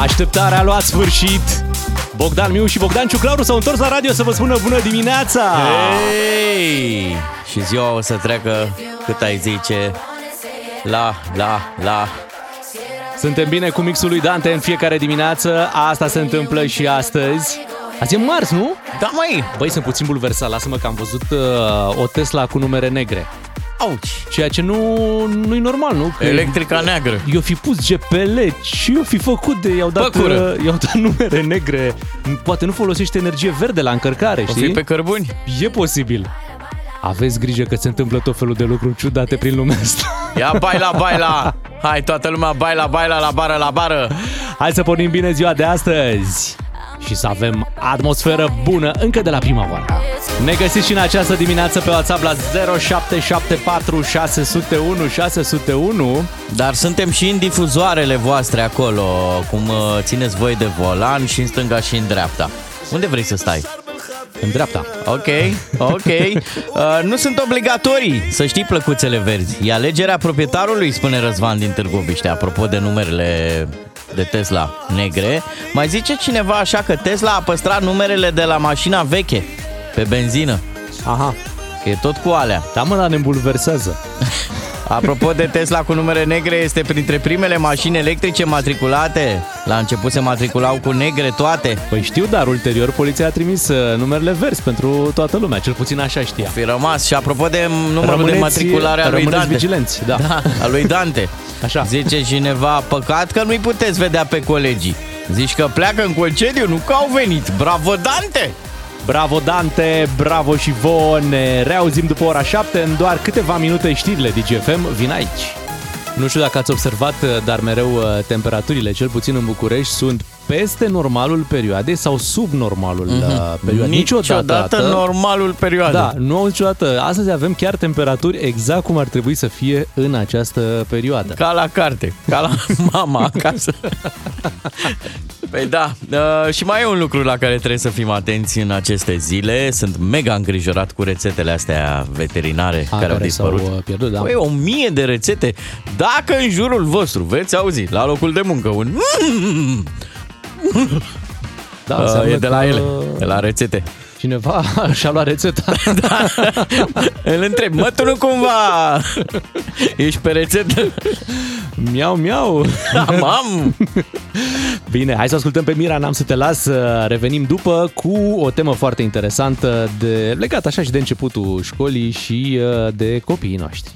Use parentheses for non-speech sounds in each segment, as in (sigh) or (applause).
Așteptarea a luat sfârșit. Bogdan Miu și Bogdan Ciuclaru s-au întors la radio să vă spună bună dimineața! Hei! Și ziua o să treacă, cât ai zice, la, la, la. Suntem bine cu mixul lui Dante în fiecare dimineață. Asta se întâmplă și astăzi. Azi e marți, nu? Da, mai. Băi, sunt puțin bulversat. Lasă-mă că am văzut uh, o Tesla cu numere negre. Auci. Ceea ce nu nu-i normal, nu? Că Electrica neagră. Eu fi pus GPL și eu fi făcut de... I-au dat, Păcură. uh, i-au dat numere negre. Poate nu folosește energie verde la încărcare, O știi? fi pe cărbuni? E posibil. Aveți grijă că se întâmplă tot felul de lucruri ciudate prin lumea asta. Ia baila, baila! Hai, toată lumea, baila, baila, la bară, la bară! Hai să pornim bine ziua de astăzi și să avem atmosferă bună încă de la prima oară. Ne găsiți și în această dimineață pe WhatsApp la 0774 601 601. Dar suntem și în difuzoarele voastre acolo, cum uh, țineți voi de volan și în stânga și în dreapta. Unde vrei să stai? În dreapta. Ok, ok. Uh, nu sunt obligatorii, să știi plăcuțele verzi. E alegerea proprietarului, spune Răzvan din Târgoviște, apropo de numerele de Tesla negre. Mai zice cineva așa că Tesla a păstrat numerele de la mașina veche, pe benzină. Aha. Că e tot cu alea. Da, mă, dar ne îmbulversează. (laughs) Apropo de Tesla cu numere negre, este printre primele mașini electrice matriculate. La început se matriculau cu negre toate. Păi știu, dar ulterior poliția a trimis uh, numerele verzi pentru toată lumea, cel puțin așa știa. Fi rămas. Și apropo de numărul de Rămâneți- matriculare a lui rămâneți Dante. vigilenți, da. da. A lui Dante. (laughs) Așa. Zice cineva, păcat că nu-i puteți vedea pe colegii. Zici că pleacă în concediu, nu că au venit. Bravo, Dante! Bravo Dante, bravo și vouă, ne reauzim după ora 7 în doar câteva minute știrile DGFM vin aici. Nu știu dacă ați observat, dar mereu uh, temperaturile, cel puțin în București, sunt peste normalul perioadei sau sub normalul mm-hmm. perioadei. Niciodată normalul perioadei. Da, nu niciodată. Astăzi avem chiar temperaturi exact cum ar trebui să fie în această perioadă. Ca la carte, ca la (laughs) mama acasă. Păi da, uh, și mai e un lucru la care trebuie să fim atenți în aceste zile. Sunt mega îngrijorat cu rețetele astea veterinare A, care au care s-au dispărut. uh, pierdut, da. Păi, o mie de rețete. Dacă în jurul vostru veți auzi la locul de muncă un... (laughs) da, Uh, înseamnă e de la că ele, de la rețete. Cineva (laughs) și-a luat rețeta. (laughs) Da. Îl întreb, mă, tu nu cumva ești pe rețetă? miau, miau. Da, mam! Bine, hai să ascultăm pe Mira, n-am să te las, să revenim după cu o temă foarte interesantă de, legat așa și de începutul școlii și uh, de copiii noștri.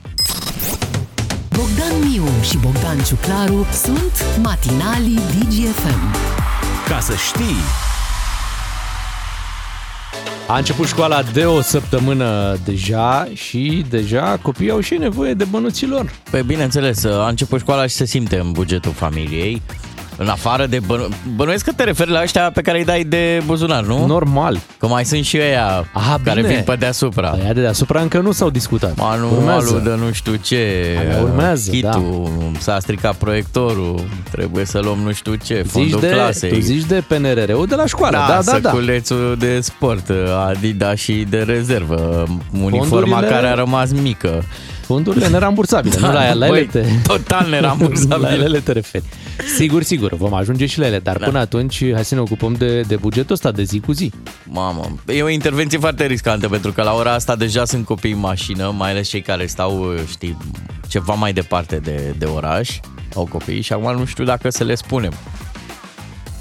Bogdan Miu și Bogdan Ciuclaru sunt matinalii DGFM. Ca să știi, A început școala de o săptămână deja și deja copiii au și nevoie de bănuților. Păi bineînțeles, a început școala și se simte în bugetul familiei. În afară de bănu... Bănuiesc că te referi la ăștia pe care îi dai de buzunar, nu? Normal. Că mai sunt și ăia Aha, care bine. vin pe deasupra. Aia de deasupra încă nu s-au discutat. Manualul de nu știu ce, Alea urmează, da. kitul, s-a stricat proiectorul, trebuie să luăm nu știu ce, Zici fondul de, clasei. tu zici de PNRR-ul de la școală. Da, da, da. săculețul de sport, Adidas și de rezervă, uniforma Fondurile- care a rămas mică. Fondurile nerambursabile, nu la, la ele băi, te... total (laughs) nerambursabile. la ele te referi. Sigur, sigur, vom ajunge și la ele, dar da. până atunci hai să ne ocupăm de, de bugetul ăsta de zi cu zi. Mamă, e o intervenție foarte riscantă pentru că la ora asta deja sunt copii în mașină, mai ales cei care stau, știi, ceva mai departe de, de oraș, au copii și acum nu știu dacă să le spunem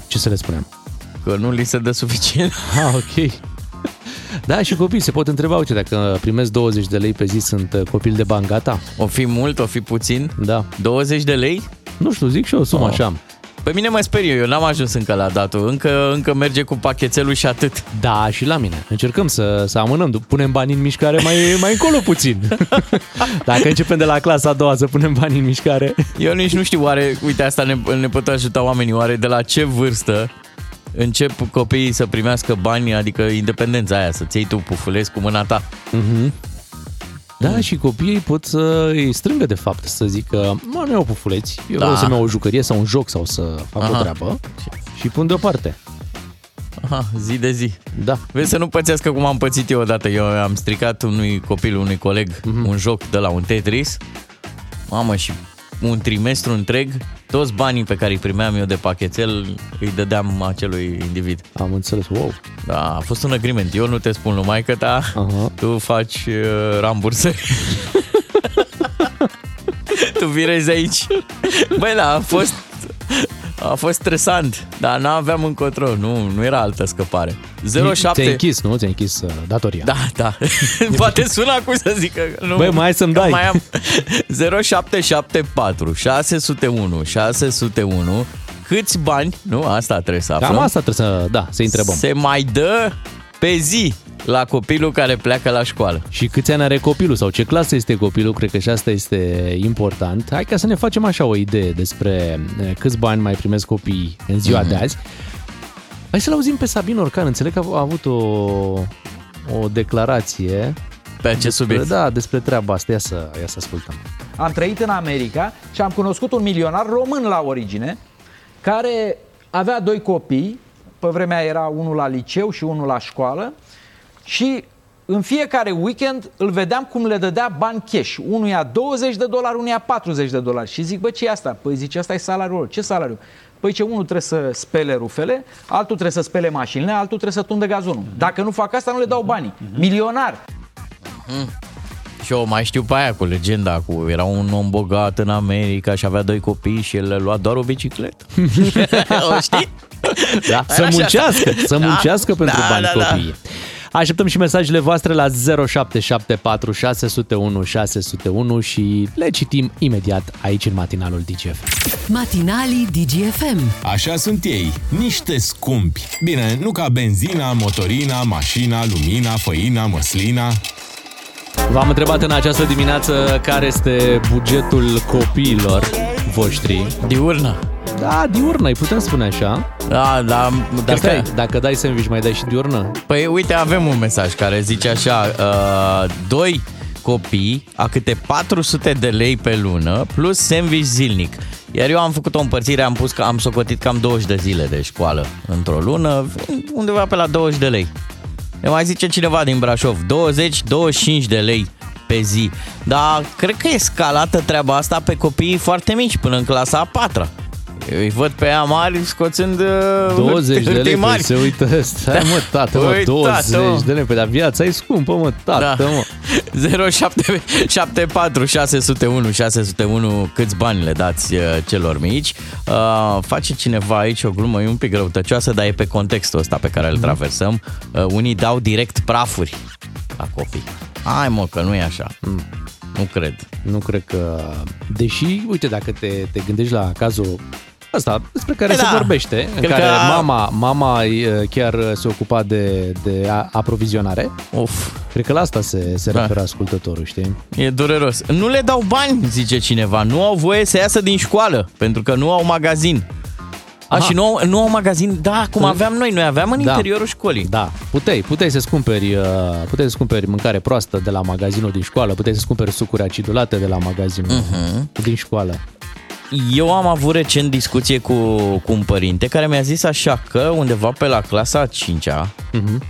Ce să le spunem? că nu li se dă suficient. Ah, ok. (laughs) Da, și copiii se pot întreba, uite, dacă primesc 20 de lei pe zi, sunt uh, copil de bani, gata? O fi mult, o fi puțin? Da. 20 de lei? Nu știu, zic și eu o sumă Oh. așa. Pe mine mă sperie, eu n-am ajuns încă la datul, încă, încă merge cu pachetelul și atât. Da, și la mine. Încercăm să, să amânăm, punem bani în mișcare mai, (laughs) mai încolo puțin. (laughs) Dacă începem de la clasa a doua să punem bani în mișcare. Eu nici nu știu, oare, uite, asta ne, ne pot ajuta oamenii, oare de la ce vârstă încep copiii să primească bani, adică independența aia, să-ți iei tu pufuleți cu mâna ta. Mhm. Da, și copiii pot să îi strângă de fapt, să zică, mă, nu iau pufuleți, eu Da. vreau să-mi iau o jucărie sau un joc sau să fac Aha. o treabă și pun deoparte. Aha, zi de zi. Da. Vezi să nu pățească cum am pățit eu odată. Eu am stricat unui copil, unui coleg, Mhm. un joc de la un Tetris. Mamă, și un trimestru întreg, toți banii pe care îi primeam eu de pachetel îi dădeam acelui individ. Am înțeles, wow. Da, a fost un agreement. Eu nu te spun numai că ta, Aha. tu faci uh, rambursări. (laughs) tu virezi aici. Băi, da, a fost, a fost stresant, dar nu aveam încotro, nu, nu era altă scăpare. 07... Ți-ai închis, nu? Ți-ai închis uh, datoria. Da, da. (laughs) Poate sună acum să zică că nu. Băi, mai ai să-mi că dai. Mai am 0774 601 601 Câți bani, nu? Asta trebuie să aflăm. Cam asta trebuie să, da, să întrebăm. Se mai dă pe zi la copilul care pleacă la școală. Și câți ani are copilul sau ce clasă este copilul, cred că și asta este important. Hai ca să ne facem așa o idee despre eh, câți bani mai primesc copiii în ziua Mhm. de azi. Hai să-l auzim pe Sabin Orcan, înțeleg că a avut o, o declarație. Pe acest subiect. Da, despre treaba asta. Ia să, ia să ascultăm. Am trăit în America și am cunoscut un milionar român la origine care avea doi copii, pe vremea era unul la liceu și unul la școală și în fiecare weekend îl vedeam cum le dădea bani cash. Unuia 20 de dolari, unuia 40 de dolari. Și zic, bă, ce e asta? Păi zice, asta e salariul lor. Ce salariu? Păi ce, unul trebuie să spele rufele, altul trebuie să spele mașinile, altul trebuie să tundă gazonul. Dacă nu fac asta, nu le dau banii. Milionar. Și eu mai știu pe aia cu legenda cu era un om bogat în America și avea doi copii și el le lua doar o bicicletă. (laughs) o știi? Da, să așa. muncească, să Da. muncească pentru Da, bani da, da. copiii. Așteptăm și mesajele voastre la 0774 601 601 și le citim imediat aici în matinalul DGF. Matinalii DGFM. Așa sunt ei, niște scumpi. Bine, nu ca benzina, motorina, mașina, lumina, făina, măslina. V-am întrebat în această dimineață care este bugetul copiilor voștri. Diurnă. Da, diurnă, îi putem spune așa. Da, da, Dacă, stai. dacă dai sandwich, mai dai și diurnă? Păi uite, avem un mesaj care zice așa, uh, doi copii a câte 400 de lei pe lună plus sandwich zilnic. Iar eu am făcut o împărțire, am pus că am socotit cam 20 de zile de școală într-o lună, undeva pe la 20 de lei. Ne mai zice cineva din Brașov, 20-25 de lei pe zi. Dar cred că e scalată treaba asta pe copiii foarte mici, până în clasa a patra. Eu îi văd pe ea mari scoțând uh, 20 de hârtii lei, mari. păi se uită, stai mă, tată, mă, Păi, 20 tată, mă. de lei, păi dar viața e scumpă, mă, tată, Da. mă. 0774 601 601 câți bani le dați uh, celor mici. Uh, face cineva aici o glumă, e un pic răutăcioasă, dar e pe contextul ăsta pe care îl traversăm. Uh, unii dau direct prafuri la copii. Hai mă, că nu e așa. Nu cred. Nu cred că... Deși, uite, dacă te, te gândești la cazul ăsta despre care Păi se da. vorbește, în Cred care că- mama, mama e, chiar se ocupa de, de a- aprovizionare, Uf, cred că la asta se, se Da. referă ascultătorul, știi? e dureros. Nu le dau bani, zice cineva. Nu au voie să iasă din școală, pentru că nu au magazin. A, Aha. și nu au, nu au magazin, da, cum aveam noi. Noi aveam în Da. interiorul școlii. Da, puteai, puteai să-ți cumperi, uh, puteai să cumperi mâncare proastă de la magazinul din școală, puteai să-ți cumperi sucuri acidulate de la magazinul Mhm. din școală. Eu am avut recent discuție cu, cu un părinte care mi-a zis așa că undeva pe la clasa a 5-a,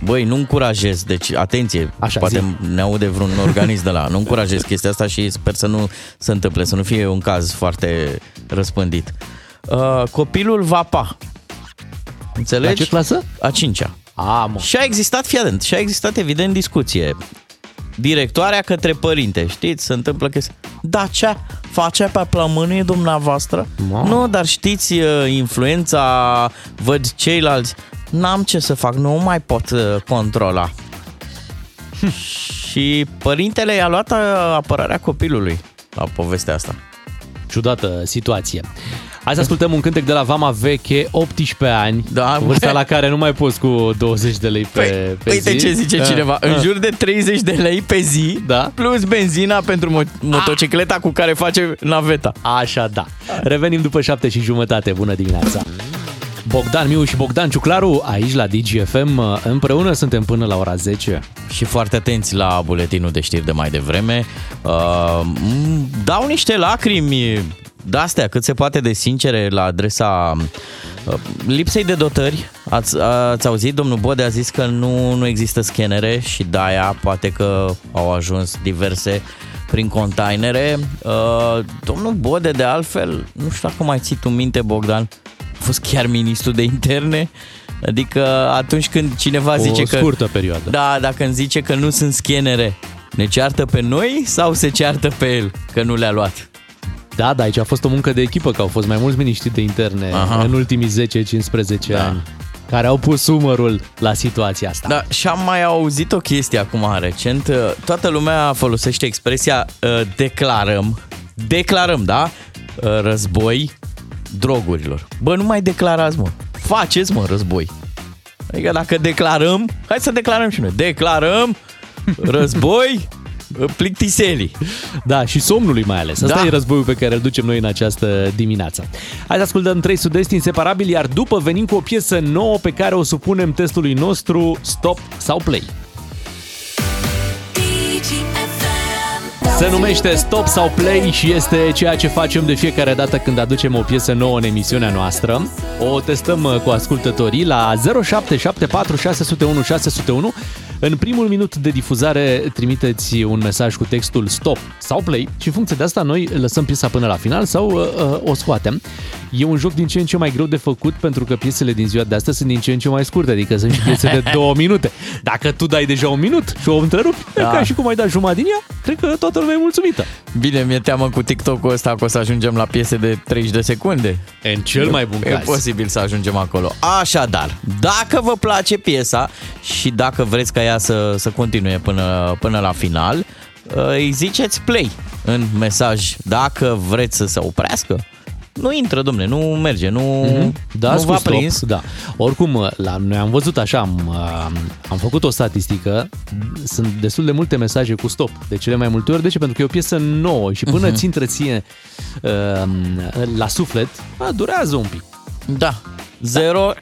băi, nu încurajez, deci atenție, Mhm. Așa, poate zi. ne aude vreun (laughs) organism de la, nu încurajez chestia asta și sper să nu se întâmple, să nu fie un caz foarte răspândit. Uh, copilul va pa. La Înțelegi? ce clasă? A 5-a. A, mă. Și a existat, fii atent, și a existat evident discuție. Directoarea către părinte, știți, se întâmplă chestia. Da, ce face pe plămânii dumneavoastră? Mamă. Nu, dar știți, uh, influența, văd ceilalți, n-am ce să fac, nu mai pot uh, controla. și părintele i-a luat uh, apărarea copilului la povestea asta. Ciudată situație. Hai să ascultăm un cântec de la Vama Veche, 18 ani, Da, vârsta bă. la care nu mai poți cu 20 de lei pe, Păi, pe uite zi. ce zice Ah, cineva, în ah. jur de 30 de lei pe zi, Da. plus benzina pentru mo- motocicleta cu care face naveta. Așa, da. Revenim după șapte și jumătate. Bună dimineața! Bogdan Miu și Bogdan Ciuclaru aici la DGFM. Împreună suntem până la ora 10. Și foarte atenți la buletinul de știri de mai devreme. Uh, m- dau niște lacrimi de-astea cât se poate de sincere la adresa uh, lipsei de dotări. Ați, ați auzit, domnul Bode a zis că nu, nu există scanere și de-aia poate că au ajuns diverse prin containere. Uh, domnul Bode, de altfel, nu știu dacă mai ții tu minte, Bogdan, a fost chiar ministru de interne. Adică atunci când cineva O zice că... scurtă perioadă. Da, dacă îmi zice că nu sunt scanere, ne ceartă pe noi sau se ceartă pe el că nu le-a luat? Da, da, aici a fost o muncă de echipă, că au fost mai mulți miniștri de interne Aha. în ultimii 10-15 Da. ani care au pus umărul la situația asta. Da, și am mai auzit o chestie acum recent. Toată lumea folosește expresia uh, declarăm, declarăm, da? Uh, război drogurilor. Bă, nu mai declarați, mă. Faceți, mă, război. Adică dacă declarăm, hai să declarăm și noi. Declarăm (laughs) război uh, plictiselii. Da, și somnului mai ales. Asta Da. e războiul pe care îl ducem noi în această dimineață. Hai să ascultăm 3 sud-est inseparabili, iar după venim cu o piesă nouă pe care o supunem testului nostru Stop sau Play. Se numește Stop sau Play și este ceea ce facem de fiecare dată când aducem o piesă nouă în emisiunea noastră. O testăm uh, cu ascultătorii la 0774 601 601. În primul minut de difuzare trimiteți un mesaj cu textul Stop sau Play și în funcție de asta noi lăsăm piesa până la final sau uh, uh, o scoatem. E un joc din ce în ce mai greu de făcut pentru că piesele din ziua de astăzi sunt din ce în ce mai scurte, adică sunt și piese de (laughs) două minute. Dacă tu dai deja un minut și o întrerupi, da. Da. ca și cum ai dat jumătate din ea, cred că toată lumea e mulțumită. Bine, mi-e teamă cu TikTok-ul ăsta că o să ajungem la piese de 30 de secunde. În cel mai bun E caz. posibil să ajungem acolo. Așadar, dacă vă place piesa și dacă vreți ca ea să, să continue până, până la final, îi ziceți play în mesaj. Dacă vreți să se oprească, nu intră, domne, nu merge, nu, Da, nu cu v-a stop, prins. Da. Oricum, la, noi am văzut așa, am, am făcut o statistică, sunt destul de multe mesaje cu stop, de cele mai multe ori. De ce? Pentru că e o piesă nouă și până uh-huh. ți intră ție uh, la suflet, a, durează un pic. Da.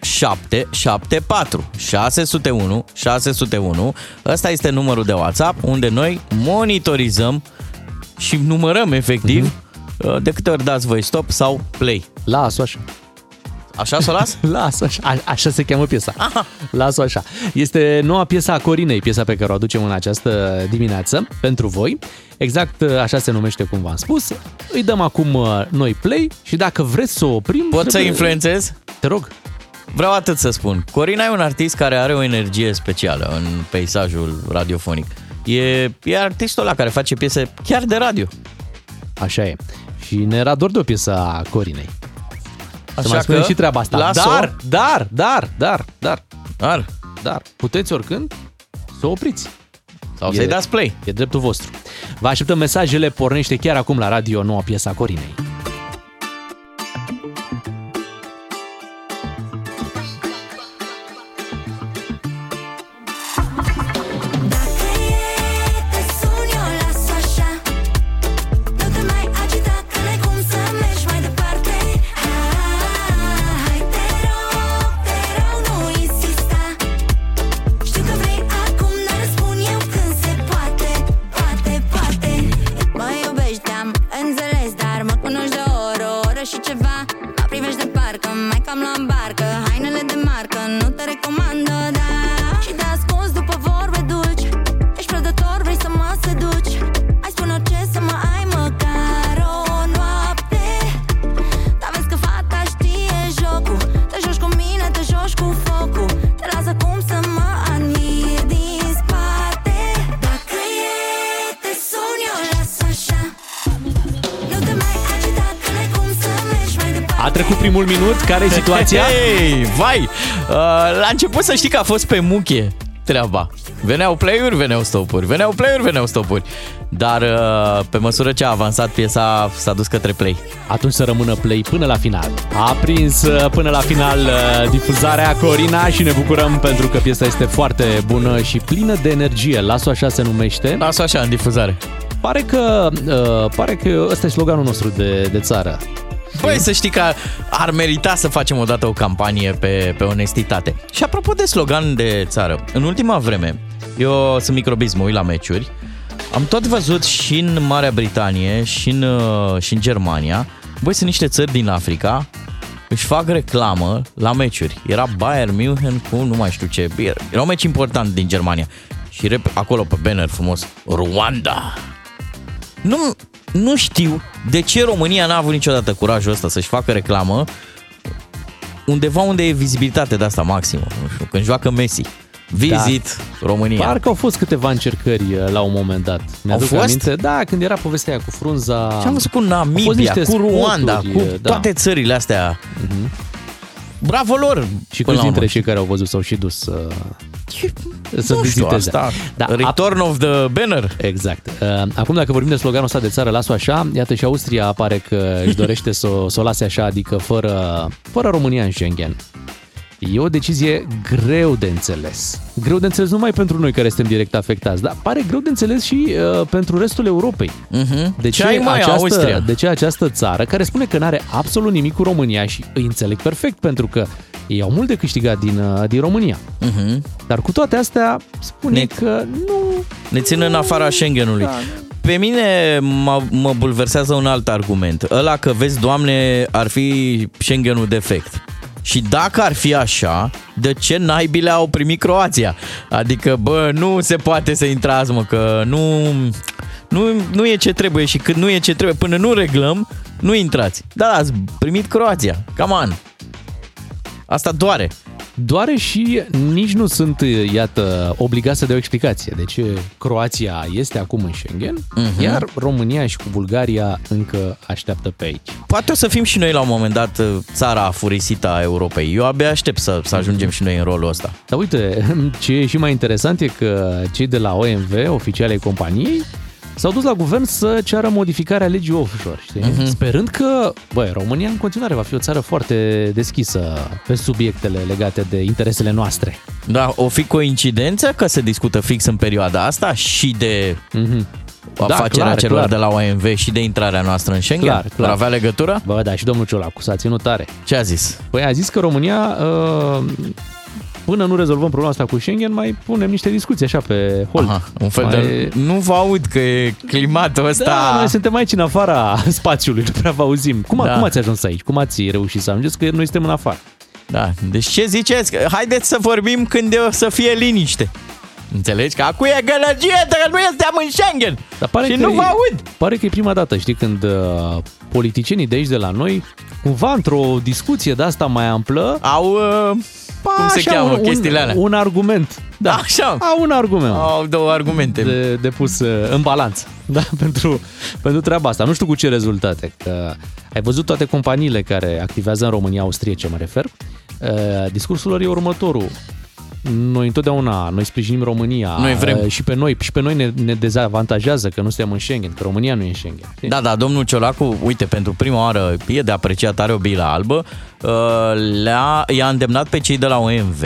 0774 601 601 Ăsta este numărul de WhatsApp unde noi monitorizăm și numărăm efectiv uh-huh. De câte ori dați voi stop sau play. Las-o așa. Așa să o las? (laughs) Lasă așa, A, așa se cheamă piesa. Lasă așa. Este noua piesa a Corinei, piesa pe care o aducem în această dimineață pentru voi. Exact uh, așa se numește cum v-am spus. Îi dăm acum uh, noi play și dacă vreți să o oprim... Pot să trebuie- influențez? Te rog. Vreau atât să spun. Corina e un artist care are o energie specială în peisajul radiofonic. E, e artistul ăla care face piese chiar de radio. Așa e. Și ne era dor de o piesă a Corinei. Să Așa mai spunem că și treaba asta. las-o. Dar, dar, dar, dar, dar, Dar, dar, puteți oricând să o opriți. sau E- să-i dați play. E dreptul vostru. Vă așteptăm mesajele, pornește chiar acum la radio noua piesa Corinei. A trecut primul minut, care e (laughs) situația? Hei, vai! Uh, la început să știi că a fost pe muchie treaba. Veneau play-uri, veneau stopuri, veneau play-uri, veneau stopuri. Dar uh, pe măsură ce a avansat piesa s-a dus către play. Atunci să rămână play până la final. A prins uh, până la final uh, difuzarea Corina și ne bucurăm pentru că piesa este foarte bună și plină de energie. Las-o așa se numește. Lasă așa în difuzare. Pare că, uh, pare că ăsta e sloganul nostru de, de țară. Băi, să știi că ar merita să facem odată o campanie pe, pe onestitate. Și apropo de slogan de țară, în ultima vreme, eu sunt microbism, mă uit la meciuri, am tot văzut și în Marea Britanie și în, uh, și în Germania, băi, sunt niște țări din Africa, își fac reclamă la meciuri. Era Bayern München cu nu mai știu ce, era un meci important din Germania. Și rep- acolo pe banner frumos, Rwanda. Nu, nu știu de ce România n-a avut niciodată curajul ăsta să-și facă reclamă undeva unde e vizibilitate de asta maximă. Nu știu, când joacă Messi. Visit da. România. Parcă au fost câteva încercări uh, la un moment dat. Mi-aduc fost? aminte, da, când era povestea aia cu frunza. Ce am văzut cu Au fost Namibia, niște cu Rwanda, spoturi, cu da. Mhm. toate țările astea. Bravo lor! Și până câți la dintre urmă. cei care au văzut s-au și dus uh, să nu știu viziteze. asta. Da, Return of the banner. Exact. Uh, Acum, dacă vorbim de sloganul ăsta de țară, las-o așa, iată și Austria apare că își dorește să, o- să o lase așa, adică fără, fără România în Schengen. E o decizie greu de înțeles. Greu de înțeles numai pentru noi care suntem direct afectați, dar pare greu de înțeles și uh, pentru restul Europei. Mhm. De Ce ai, mai Austria? această, de ce această țară care spune că nu are absolut nimic cu România și îi înțeleg perfect pentru că ei au mult de câștigat din, uh, din România. Mhm. Dar cu toate astea spune Ne- că nu... Ne țin în afara Schengenului. Pe mine mă, mă bulversează un alt argument. Ăla că, vezi, doamne, ar fi Schengenul defect. Și dacă ar fi așa, de ce naibile au primit Croația? Adică, bă, nu se poate să intrați, mă, că nu, nu, nu e ce trebuie și când nu e ce trebuie, până nu reglăm, nu intrați. Da, ați primit Croația. Come on. Asta doare. Doare și nici nu sunt, iată, obligați să dea o explicație de ce Croația este acum în Schengen, uh-huh. iar România și cu Bulgaria încă așteaptă pe aici. Poate o să fim și noi la un moment dat țara afurisită a Europei. Eu abia aștept să, să ajungem și noi în rolul ăsta. Dar uite, (laughs) ce e și mai interesant e că cei de la OMV, oficialii companiei, s-au dus la guvern să ceară modificarea legii offshore, știi? Uh-huh. Sperând că, băi, România în continuare va fi o țară foarte deschisă pe subiectele legate de interesele noastre. Da, o fi coincidență că se discută fix în perioada asta și de Mhm. afacerea clar, celor clar. de la OMV și de intrarea noastră în Schengen? Clar, clar. Ar avea legătură? Bă, da, și domnul Ciolacu s-a ținut tare. Ce a zis? Păi a zis că România, uh, până nu rezolvăm problema asta cu Schengen, mai punem niște discuții așa pe hold. Aha, un fel mai... de... Nu vă aud că e climatul ăsta... Da, noi suntem aici în afara (laughs) spațiului, nu prea vă auzim. Cum, Da. cum ați ajuns aici? Cum ați reușit să ajungeți? Că noi suntem în afară. Da, deci ce ziceți? Că Haideți să vorbim când e o să fie liniște. Înțelegi? Că acum e gălăgie, că nu suntem în Schengen. Dar pare și că nu e- vă aud. Pare că e prima dată, știi, când uh, politicienii de aici, de la noi, cumva într-o discuție de asta mai amplă, Au... Uh, cum se așa, cheamă un, chestiile un, alea? un argument. Da, Așa. Au un argument. Au două argumente. de, de pus uh, în balanț (laughs) da? pentru, pentru treaba asta. Nu știu cu ce rezultate. Că ai văzut toate companiile care activează în România, austriece mă refer. Uh, discursul lor e următorul. Noi întotdeauna, noi sprijinim România Noi vrem. uh, și pe noi, și pe noi ne, ne dezavantajează că nu suntem în Schengen, că România nu e în Schengen. știi? Da, da, domnul Ciolacu, uite, pentru prima oară e de apreciat, are o bilă albă, uh, le-a, i-a îndemnat pe cei de la OMV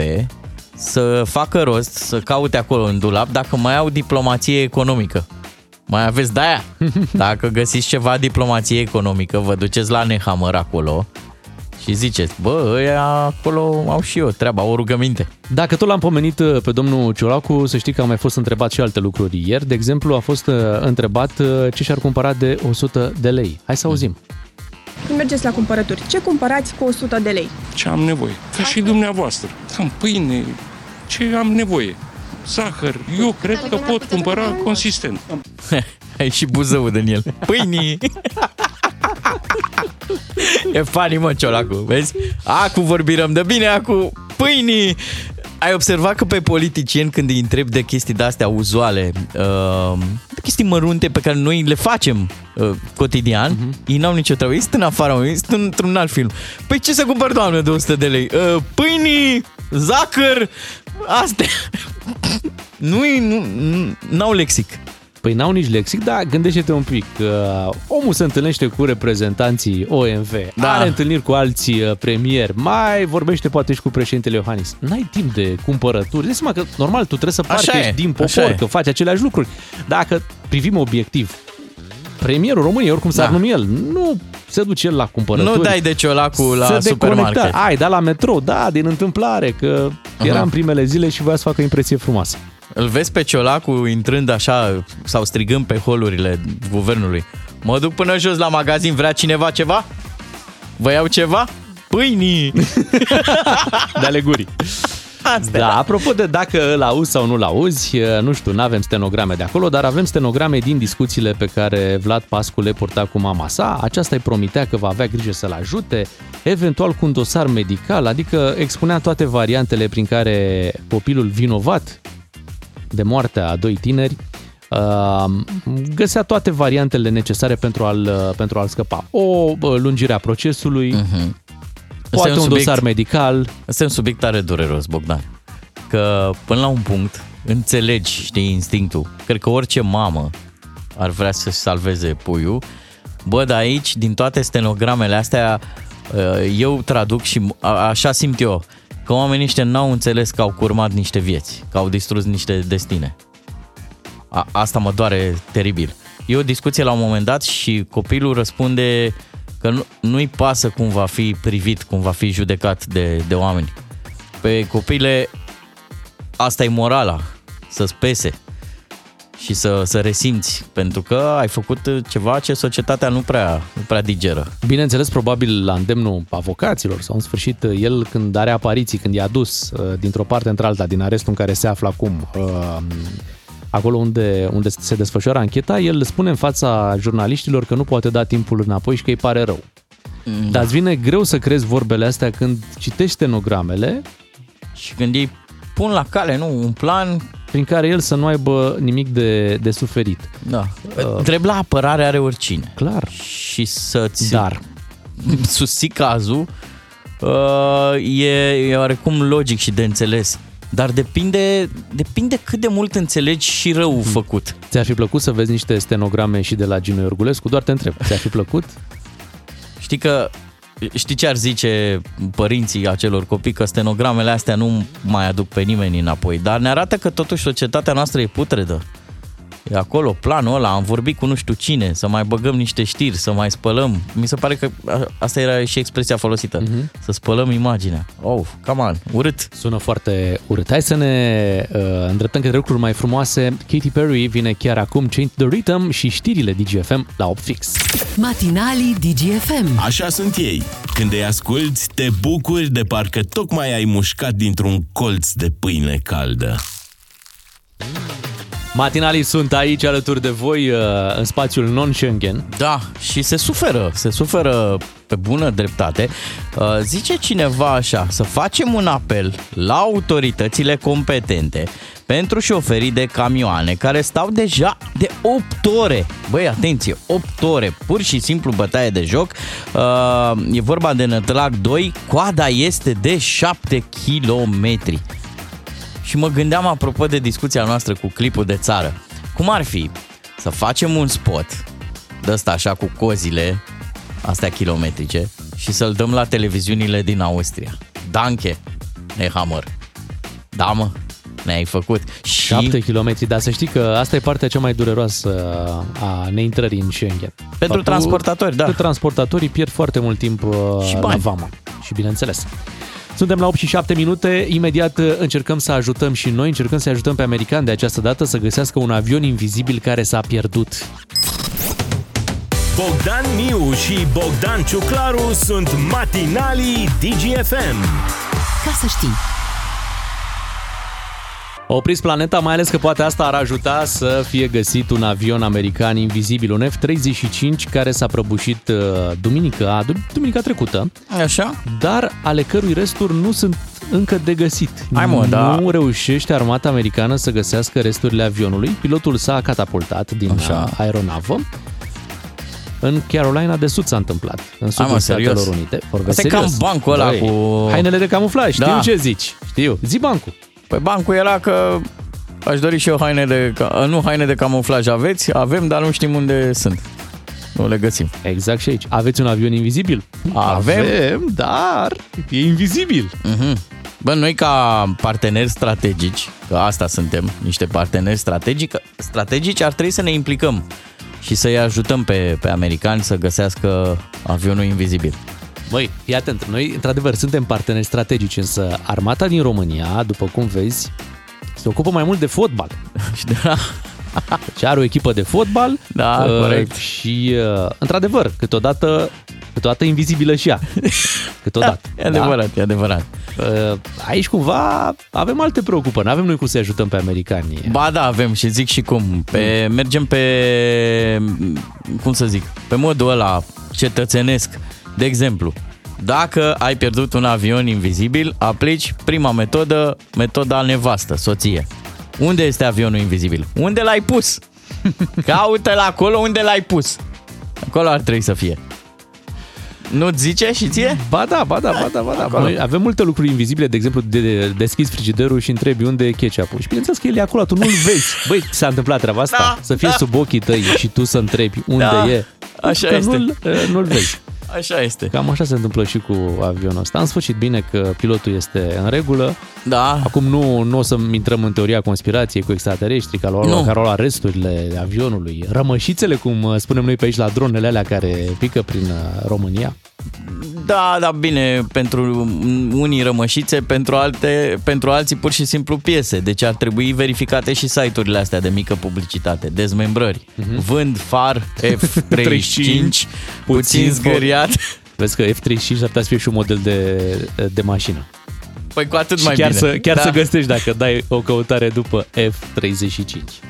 să facă rost, să caute acolo în dulap dacă mai au diplomație economică. Mai aveți de aia. (laughs) Dacă găsiți ceva diplomație economică, vă duceți la Nehammer acolo și ziceți, bă, ăia acolo au și eu treaba, o rugăminte. Dacă tot l-am pomenit uh, pe domnul Ciolacu, să știi că am mai fost întrebat și alte lucruri ieri. De exemplu, a fost uh, întrebat uh, ce și-ar cumpăra de 100 de lei. Hai să auzim. Când mergeți la cumpărături, ce cumpărați cu 100 de lei? ce am nevoie. Ca și dumneavoastră. Am pâine, ce am nevoie. Zahăr. Eu cred că pot cumpăra consistent. (laughs) Ai și buzăul din el. Pâinii! (laughs) e funny, mă, Ciolacu, vezi? Acu vorbim de bine, acu pâinii! Ai observat că pe politicieni când îi întreb de chestii de-astea uzuale, uh, de chestii mărunte pe care noi le facem uh, cotidian, uh-huh. ei n-au nicio treabă. Ei sunt în afara, ei sunt într-un alt film. Păi ce să cumpăr, doamne, de 100 de lei? Uh, pâinii, zahăr, astea. nu, nu, nu, n-au lexic. Păi n-au nici lexic, dar gândește-te un pic. Uh, omul se întâlnește cu reprezentanții OMV, Da. da. are întâlniri cu alții uh, premieri, mai vorbește poate și cu președintele Iohannis. N-ai timp de cumpărături. Dai seama că, normal, tu trebuie să Așa parchești e, din așa popor, e. că faci aceleași lucruri. Dacă privim obiectiv, premierul României, oricum s-ar Da. numi el, nu se duce el la cumpărături. Nu dai de ciolacul la se supermarket. deconecta. Ai, da la metrou, da, din întâmplare, că era Aha. în primele zile și voia să facă o impresie frumoasă. Îl vezi pe ciolacul intrând așa sau strigând pe holurile guvernului. Mă duc până jos la magazin, vrea cineva ceva? Vă iau ceva? Pâinii! (laughs) De ale gurii. Astea. Da, apropo de dacă îl auzi sau nu-l auzi, nu știu, nu avem stenograme de acolo, dar avem stenograme din discuțiile pe care Vlad Pascu le purta cu mama sa. Aceasta îi promitea că va avea grijă să-l ajute, eventual cu un dosar medical, adică expunea toate variantele prin care copilul vinovat de moartea a doi tineri uh, găsea toate variantele necesare pentru a-l, pentru a-l scăpa. O bă, lungire a procesului, Mhm. Poate e un, un dosar subiect- medical. Asta e un subiect tare dureros, Bogdan. Că până la un punct înțelegi, știi, instinctul. Cred că orice mamă ar vrea să-și salveze puiul. Bă, dar aici, din toate stenogramele astea, uh, eu traduc și a- așa simt eu, că oamenii ăștia n-au înțeles că au curmat niște vieți, că au distrus niște destine. A, asta mă doare teribil. E o discuție la un moment dat și copilul răspunde că nu, nu-i pasă cum va fi privit, cum va fi judecat de, de oameni. Pe copile, asta e morala, să-ți pese și să, să resimți, pentru că ai făcut ceva ce societatea nu prea, nu prea digeră. Bineînțeles, probabil la îndemnul avocaților sau în sfârșit el când are apariții, când i-a dus uh, dintr-o parte într-alta din arestul în care se află acum, uh, acolo unde, unde se desfășoară ancheta, el spune în fața jurnaliștilor că nu poate da timpul înapoi și că îi pare rău. Mm. Dar îți vine greu să crezi vorbele astea când citești stenogramele Și când ei pun la cale, nu, un plan... prin care el să nu aibă nimic de, de suferit. Da. Uh, Drept la apărare are oricine. Clar. Și să-ți Dar. (laughs) susții cazul uh, e, e oarecum logic și de înțeles. Dar depinde, depinde cât de mult înțelegi și rău făcut. Ți-ar fi plăcut să vezi niște stenograme și de la Gino Iorgulescu? Doar te întreb. Ți-ar fi plăcut? Știi că Știi ce ar zice părinții acelor copii? Că stenogramele astea nu mai aduc pe nimeni înapoi. Dar ne arată că totuși societatea noastră e putredă. E acolo planul ăla, am vorbit cu nu știu cine, să mai băgăm niște știri, să mai spălăm. Mi se pare că a- asta era și expresia folosită. Mhm. Să spălăm imaginea. Oh, come on, urât. Sună foarte urât. Hai să ne uh, îndreptăm către lucruri mai frumoase. Katy Perry vine chiar acum, Change the Rhythm și știrile DGFM la 8 fix. Matinalii DGFM. Așa sunt ei. Când îi asculti, te bucuri de parcă tocmai ai mușcat dintr-un colț de pâine caldă. Matinalii sunt aici alături de voi uh, în spațiul non-Schengen. Da, și se suferă, se suferă pe bună dreptate. Uh, Zice cineva așa, să facem un apel la autoritățile competente pentru șoferii de camioane care stau deja de 8 ore. Băi, atenție, 8 ore, pur și simplu bătaie de joc. Uh, E vorba de Nătlac 2, coada este de 7 kilometri. Și mă gândeam apropo de discuția noastră cu clipul de țară. Cum ar fi să facem un spot de ăsta așa cu cozile astea kilometrice și să-l dăm la televiziunile din Austria. Danke, Nehammer. Da, mă, ne-ai făcut. Și 7 km, dar să știi că asta e partea cea mai dureroasă a neintrării în Schengen. Pentru transportatori, da. Că transportatorii pierd foarte mult timp uh, Și la bani. vama. Și bineînțeles. Suntem la 8 și 7 minute, imediat uh, încercăm să ajutăm și noi, încercăm să ajutăm pe americani de această dată să găsească un avion invizibil care s-a pierdut. Bogdan Miu și Bogdan Ciuclaru sunt matinalii DGFM. Ca să știi. Opriți planeta, mai ales că poate asta ar ajuta să fie găsit un avion american invizibil, un F-35 care s-a prăbușit uh, duminica, duminica trecută, Așa? dar ale cărui resturi nu sunt încă de găsit. Hai, mă, nu da. reușește armata americană să găsească resturile avionului. Pilotul s-a catapultat din Așa. Așa. aeronavă. În Carolina de Sud s-a întâmplat, în sudul mă, serios? Statelor Unite. Vorbesc Asta e serios. cam bancul ăla Băi, cu- Hainele de camuflaj, știu Da. ce zici. Știu, zi bancul. Păi bancul era că aș dori și eu haine de... ca- Nu haine de camuflaj aveți, avem, dar nu știm unde sunt. Nu le găsim. Exact și aici. Aveți un avion invizibil? Avem. Avem, dar e invizibil. Mhm. Bă, noi ca parteneri strategici, că asta suntem, niște parteneri strategici, strategici ar trebui să ne implicăm și să-i ajutăm pe, pe americani să găsească avionul invizibil. Băi, fii atent, noi într-adevăr suntem parteneri strategici, însă armata din România, după cum vezi, se ocupă mai mult de fotbal. (laughs) Și de la... Deci are o echipă de fotbal Da, uh, corect. și, uh, într-adevăr, câteodată, câteodată invizibilă și ea. (laughs) Câteodată. E adevărat, e adevărat. Uh, Aici cumva avem alte preocupări. Nu avem noi cum să ajutăm pe americani. Ba da, avem și zic și cum. Pe, mergem pe, cum să zic, pe modul ăla cetățenesc. De exemplu, dacă ai pierdut un avion invizibil, aplici prima metodă, metoda nevastă, soție. Unde este avionul invizibil? Unde l-ai pus? (laughs) Caută-l acolo unde l-ai pus. Acolo ar trebui să fie. Nu-ți zice și ție? Ba da, ba da, ba da, ba da. Noi avem multe lucruri invizibile, de exemplu, de, de deschizi frigiderul și întrebi unde e ketchup Și bineînțeles că el e acolo, tu nu-l vezi. (laughs) Băi, s-a întâmplat treaba asta? Da, să fie da. sub ochii tăi și tu să întrebi unde Da, e. așa că este. Nu-l, eh, nu-l vezi. Așa este. Cam așa se întâmplă și cu avionul ăsta. În sfârșit, bine că pilotul este în regulă. Da. Acum nu, nu o să intrăm în teoria conspirației cu extraterestri, care au, Nu. care au luat resturile avionului, rămășițele, cum uh, spunem noi pe aici, la dronele alea care pică prin uh, România. Da, da, bine, pentru unii rămășițe, pentru, alte, pentru alții pur și simplu piese. Deci ar trebui verificate și site-urile astea de mică publicitate, dezmembrări. Vând far F35, (laughs) puțin zgâriat. Vezi că F-35 ar putea să fie și un model de, de mașină. Păi cu atât Și mai chiar, bine. să, chiar da. să găsești dacă dai o căutare după F-35.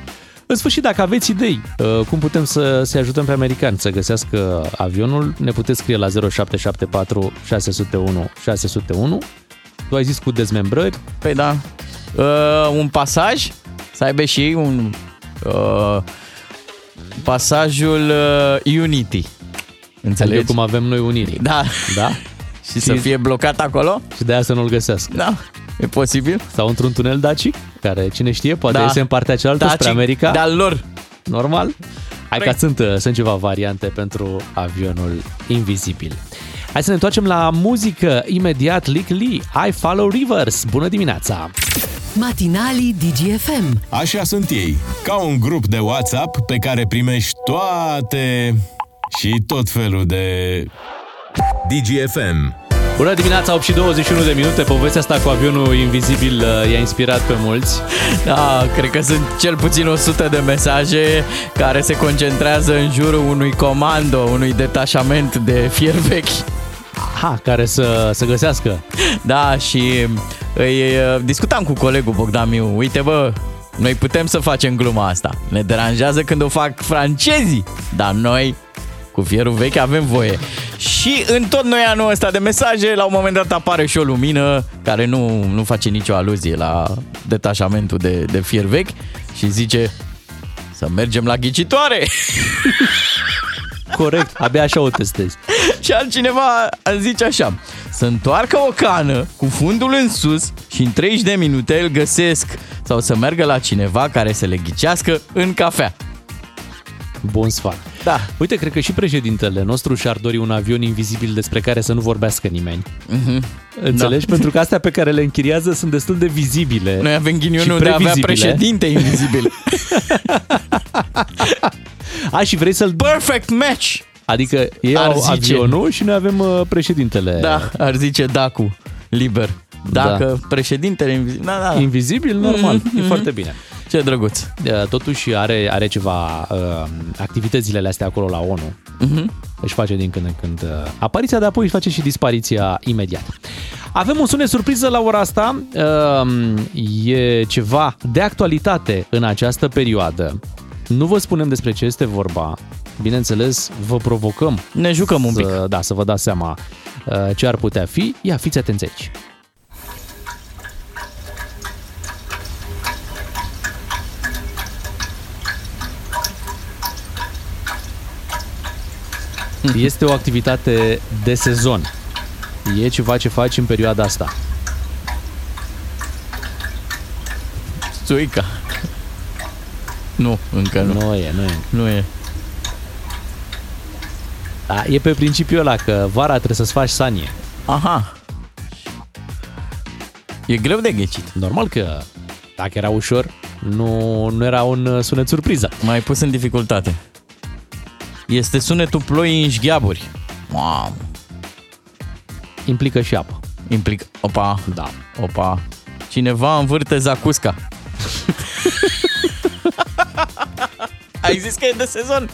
În sfârșit, dacă aveți idei uh, cum putem să să ajutăm pe americani să găsească avionul, ne puteți scrie la 0774 601 601. Tu ai zis cu dezmembrări, Păi da. Uh, un pasaj, să aibă și ei un... Uh, pasajul uh, Unity. înțelegi Înțelegi? cum avem noi unii. Da. Da? (laughs) Și să fie blocat acolo? Și de aia să nu-l găsească. Da. E posibil? Sau într-un tunel dacic, care cine știe, poate Da. iese în partea cealaltă spre Dacic America. de-al lor. Normal. Hai Păi- că sunt, uh, sunt ceva variante pentru avionul invizibil. Hai să ne întoarcem la muzică imediat. Lick Lee, I Follow Rivers. Bună dimineața! Matinalii DGFM. Așa sunt ei, ca un grup de WhatsApp pe care primești toate și tot felul de... DGFM. Bună dimineața, 8 și 21 de minute. Povestea asta cu avionul invizibil uh, i-a inspirat pe mulți. Da, cred că sunt cel puțin 100 de mesaje care se concentrează în jurul unui comando, unui detașament de fier vechi. Ha, care să, să găsească. Da, și îi, uh, discutam cu colegul Bogdan Miu. Uite, bă, noi putem să facem gluma asta. Ne deranjează când o fac francezii, dar noi cu fierul vechi avem voie. Și în tot noi anul ăsta de mesaje, la un moment dat apare și o lumină care nu, nu face nicio aluzie la detașamentul de, de fier vechi și zice să mergem la ghicitoare. (laughs) Corect, abia așa o testezi. (laughs) și altcineva zice așa, să întoarcă o cană cu fundul în sus și în 30 de minute îl găsesc sau să meargă la cineva care să le ghicească în cafea. Bun sfat. Da. Uite, cred că și președintele nostru și-ar dori un avion invizibil despre care să nu vorbească nimeni. Mhm. Înțelegi? Da. Pentru că astea pe care le închiriază sunt destul de vizibile. Noi avem și ghinionul de a avea previzibile. președinte invizibil. (laughs) A, și vrei să-l... Perfect match! Adică ei Ar au zice. avionul și noi avem uh, președintele. Da, ar zice Dacu, liber. Dacă da. președintele invizibil... Da, da. Invizibil, normal. Mhm, E mhm. foarte bine. Ce drăguț. Uh, Totuși are, are ceva uh, activitățile astea acolo la ONU. Mhm. Își face din când în când uh, apariția, dar apoi își face și dispariția imediat. Avem un sunet surpriză la ora asta. Uh, e ceva de actualitate în această perioadă. Nu vă spunem despre ce este vorba. Bineînțeles, vă provocăm. Ne jucăm un pic. Să, da, să vă dați seama uh, ce ar putea fi. Ia, fiți atenți aici. (laughs) Este o activitate de sezon. E ceva ce faci în perioada asta. Țuica. Nu, încă nu. Nu e, nu e. Nu e. Da, e pe principiul ăla că vara trebuie să-ți faci sanie. Aha. E greu de ghicit. Normal că dacă era ușor, nu, nu era un uh, sunet surpriză. M-ai pus în dificultate. Este sunetul ploii în șgheaburi. Mamă. Implică și apă. Implică... Opa. Da. Opa. Cineva învârte zacusca. (laughs) Ai zis că e de sezon.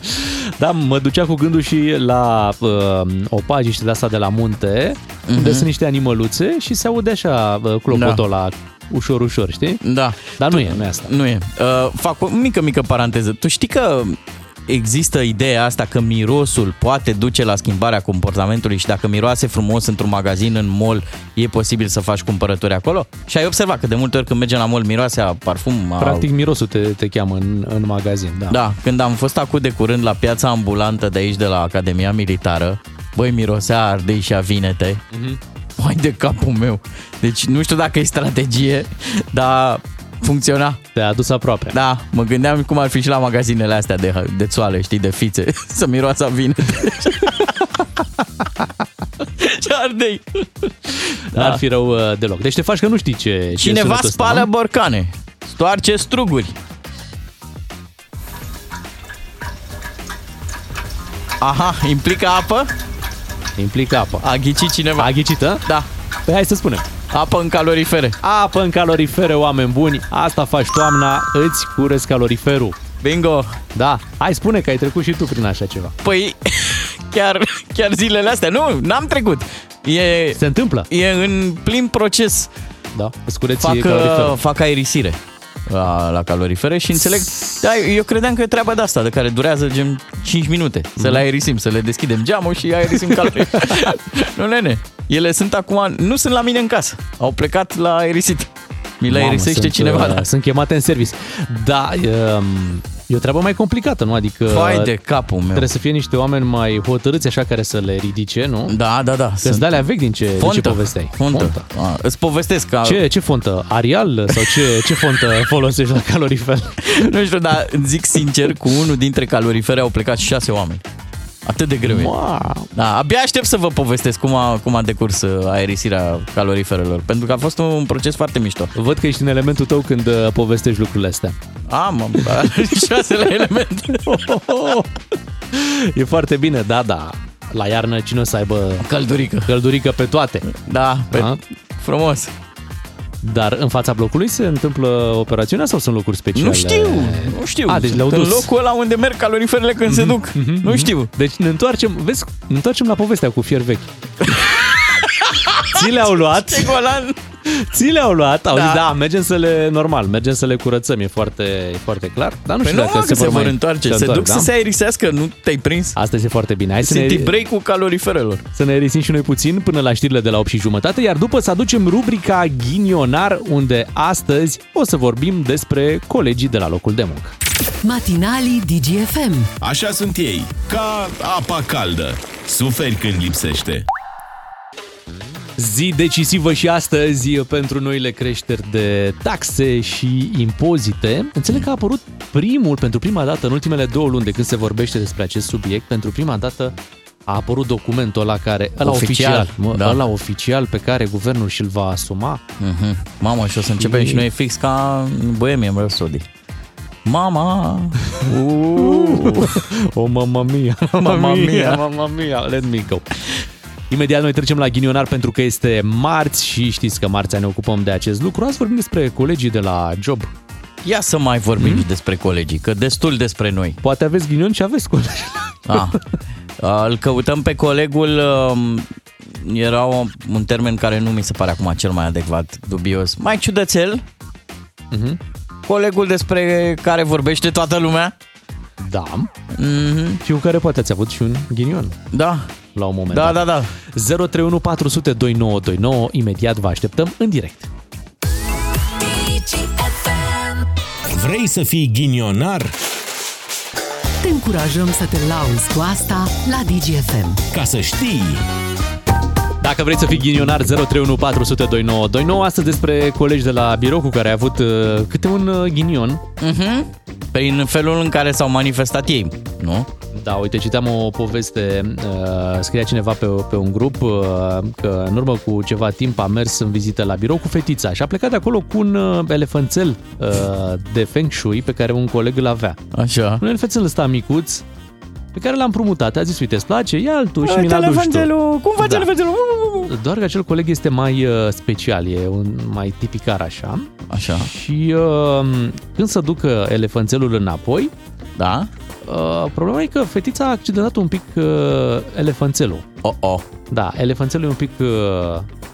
Da, mă ducea cu gândul și la uh, o pagiște de asta de la munte, unde sunt niște animăluțe și se aude așa uh, clopotul ăla ușor, ușor, știi? Da. Dar nu e, nu e asta. Nu e. Uh, fac o mică, mică paranteză. Tu știi că există ideea asta că mirosul poate duce la schimbarea comportamentului și dacă miroase frumos într-un magazin, în mall, e posibil să faci cumpărături acolo? Și ai observat că de multe ori când mergem la mall miroase a parfum, a... Practic mirosul te, te cheamă în, în magazin, da. Da, când am fost acum de curând la piața ambulantă de aici, de la Academia Militară, băi, mirosea ardei și a vinete. Mhm. Mai de capul meu. Deci nu știu dacă e strategie, dar funcționa. Te-a adus aproape. Da, mă gândeam cum ar fi și la magazinele astea de, de țoale, știi, de fițe, (laughs) să miroasă a vinete. și (laughs) ardei. Da. Ar fi rău uh, deloc. Deci te faci că nu știi ce, ce e Cineva sunetul ăsta, spală nu? borcane, stoarce struguri. Aha, implică apă? Implică apă. A ghicit cineva. A ghicit, a? Da. Păi hai să spunem. Apă în calorifere. Apă în calorifere, oameni buni. Asta faci toamna, îți curezi caloriferul. Bingo. Da. Hai, spune că ai trecut și tu prin așa ceva. Păi, (laughs) chiar, chiar zilele astea, nu, n-am trecut. E, Se întâmplă. e în plin proces. Da, îți cureți Fac, caloriferul. uh, fac aerisire la, la calorifere și înțeleg. Da, eu credeam că e treaba de asta, de care durează gen 5 minute. Să Mhm. le aerisim, să le deschidem geamul și aerisim (laughs) calorifere. nu, nene. Ele sunt acum, nu sunt la mine în casă. Au plecat la aerisit. Mi le Mamă, aerisește sunt, cineva. uh, Da. Sunt chemate în service. Da, um, e o treabă mai complicată, nu? Adică Fai de capul meu. trebuie să fie niște oameni mai hotărâți așa care să le ridice, nu? Da, da, da. Că-ți de alea vechi din ce, din ce Fontă. povesteai. Fontă. A, îți povestesc că... Ce, ce fontă? Arial? Sau ce, ce fontă folosești la calorifer? (laughs) Nu știu, dar zic sincer, cu unul dintre calorifere au plecat șase oameni. Atât de greu e. Wow. Da, abia aștept să vă povestesc cum a, cum a decurs uh, aerisirea caloriferelor, pentru că a fost un proces foarte mișto. Văd că ești în elementul tău când uh, povestești lucrurile astea. Am, am, (laughs) șasele element. E foarte bine, da, da. La iarnă cine o să aibă Căldurică. căldurică pe toate? Da, pe, Da. frumos. Dar în fața blocului se întâmplă operațiunea sau sunt locuri speciale? Nu știu, nu știu. A, deci le-au În dus. locul ăla unde merg caloriferele când se duc. Nu știu. Deci ne întoarcem, vezi, ne întoarcem la povestea cu fier vechi. (laughs) Ți le-au luat, Ce golan. ți le-au luat, au Da. zis, da, mergem să le, normal, mergem să le curățăm, e foarte, e foarte clar. Dar nu Păi știu nu, dacă mă, că se vor mai întoarce. Se întorc, duc da? să se aerisească, nu te-ai prins? Asta este foarte bine. Hai să ne, Sunt break cu caloriferelor. să ne erisim și noi puțin până la știrile de la 8 și jumătate, iar după să aducem rubrica Ghinionar, unde astăzi o să vorbim despre colegii de la locul de muncă. Matinalii DGFM. Așa sunt ei, ca apa caldă. Suferi când lipsește. Zi decisivă și astăzi pentru noile creșteri de taxe și impozite. Înțeleg că a apărut primul, pentru prima dată, în ultimele două luni de când se vorbește despre acest subiect, pentru prima dată a apărut documentul ăla care, ăla Oficial, oficial, mă, da. ăla oficial pe care guvernul și-l va asuma. Mhm. Mamă, și o să începem și noi fix ca în Bohemian Rhapsody. Mama! Uh. (laughs) O oh, mamma mia, Mamma mia. mamma mia, let me go. Imediat noi trecem la ghinionar pentru că este marți și știți că marțea ne ocupăm de acest lucru. Azi vorbim despre colegii de la job. Ia să mai vorbim mm? despre colegii, că destul despre noi. Poate aveți ghinion și aveți colegi. Ah. Uh, Îl căutăm pe colegul, um, era o- un termen care nu mi se pare acum cel mai adecvat, dubios. Mai ciudățel, Mhm. colegul despre care vorbește toată lumea. Da. Mhm. Și cu care poate ați avut și un ghinion Da, la un moment da, dat. da, da. 031 400 2929. Imediat vă așteptăm în direct. Vrei să fii ghinionar? Te încurajăm să te lauzi cu asta la DGFM. Ca să știi, Dacă vrei să fii ghinionar 031 400 2929. Astăzi despre colegi de la birou cu care ai avut uh, câte un uh, ghinion. Mhm. Prin felul în care s-au manifestat ei, nu? Da, uite, citeam o poveste, uh, scria cineva pe, pe un grup uh, că în urmă cu ceva timp a mers în vizită la birou cu fetița și a plecat de acolo cu un uh, elefanțel uh, de feng shui pe care un coleg îl avea. Așa. Un elefanțel ăsta micuț pe care l-am împrumutat. A zis, uite, îți place? Ia altul și mi-l aduci tu. elefanțelul, cum faci Da. elefanțelul? Doar că acel coleg este mai uh, special, e un mai tipicar așa. Așa. Și uh, când să ducă elefanțelul înapoi, Da? Uh, problema e că fetița a accidentat un pic uh, elefanțelul. Oh, oh. Da, elefanțelul e un pic uh,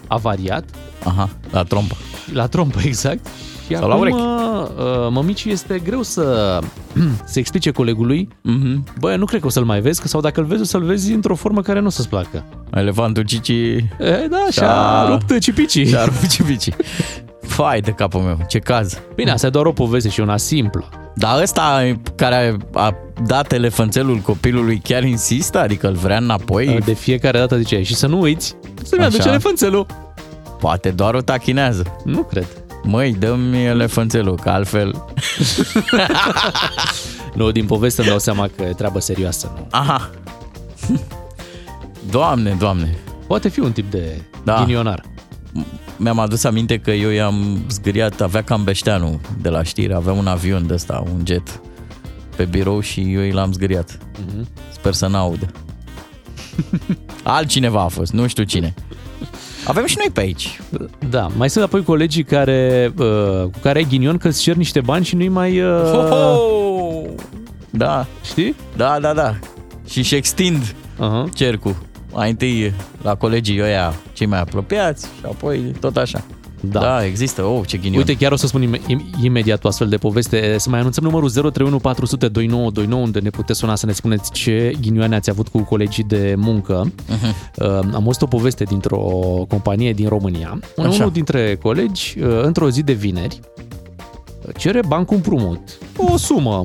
avariat. Aha, la trompă. La trompă, (laughs) exact. Și Sau la acum, urechi. uh, mămicii este greu să (clears throat) se explice colegului, mm-hmm. bă, nu cred că o să-l mai vezi, că sau dacă îl vezi, o să-l vezi într-o formă care nu o să-ți placă. Elefantul Cici... E, da, și-a rupt cipicii. Și-a rupt cipicii. (laughs) Fai de capul meu, ce caz. Bine, asta e doar o poveste și una simplă. Dar ăsta care a dat elefanțelul copilului chiar insistă? Adică îl vrea înapoi? De fiecare dată zice, și să nu uiți, să-mi Așa. aduce elefanțelul. Poate doar o tachinează. Nu cred. Măi, dă-mi elefanțelul, că altfel... (laughs) Nu, din poveste îmi dau seama că e treabă serioasă. Nu? Aha. Doamne, doamne. Poate fi un tip de Da. ghinionar. Mi-am adus aminte că eu i-am zgâriat, avea cam Beșteanu de la știri, avea un avion de ăsta, un jet pe birou și eu i l-am zgâriat. Mhm. Sper să n-audă. Altcineva a fost, nu știu cine. Avem și noi pe aici. Da, mai sunt apoi colegii care, uh, cu care ai ghinion că îți cer niște bani și nu-i mai... Uh, Ho-ho! Da, Știi? da, da, da. Și își extind uh-huh. cercul. Mai întâi la colegii ăia cei mai apropiați și apoi tot așa. Da. da există. Oh, ce ghinion. Uite, chiar o să spun im- im- imediat o astfel de poveste. Să mai anunțăm numărul 031 400 2929 unde ne puteți suna să ne spuneți ce ghinioane ați avut cu colegii de muncă. Uh, am văzut o poveste dintr-o companie din România. Un, Așa. unul dintre colegi, uh, într-o zi de vineri, cere bani cu împrumut. O sumă,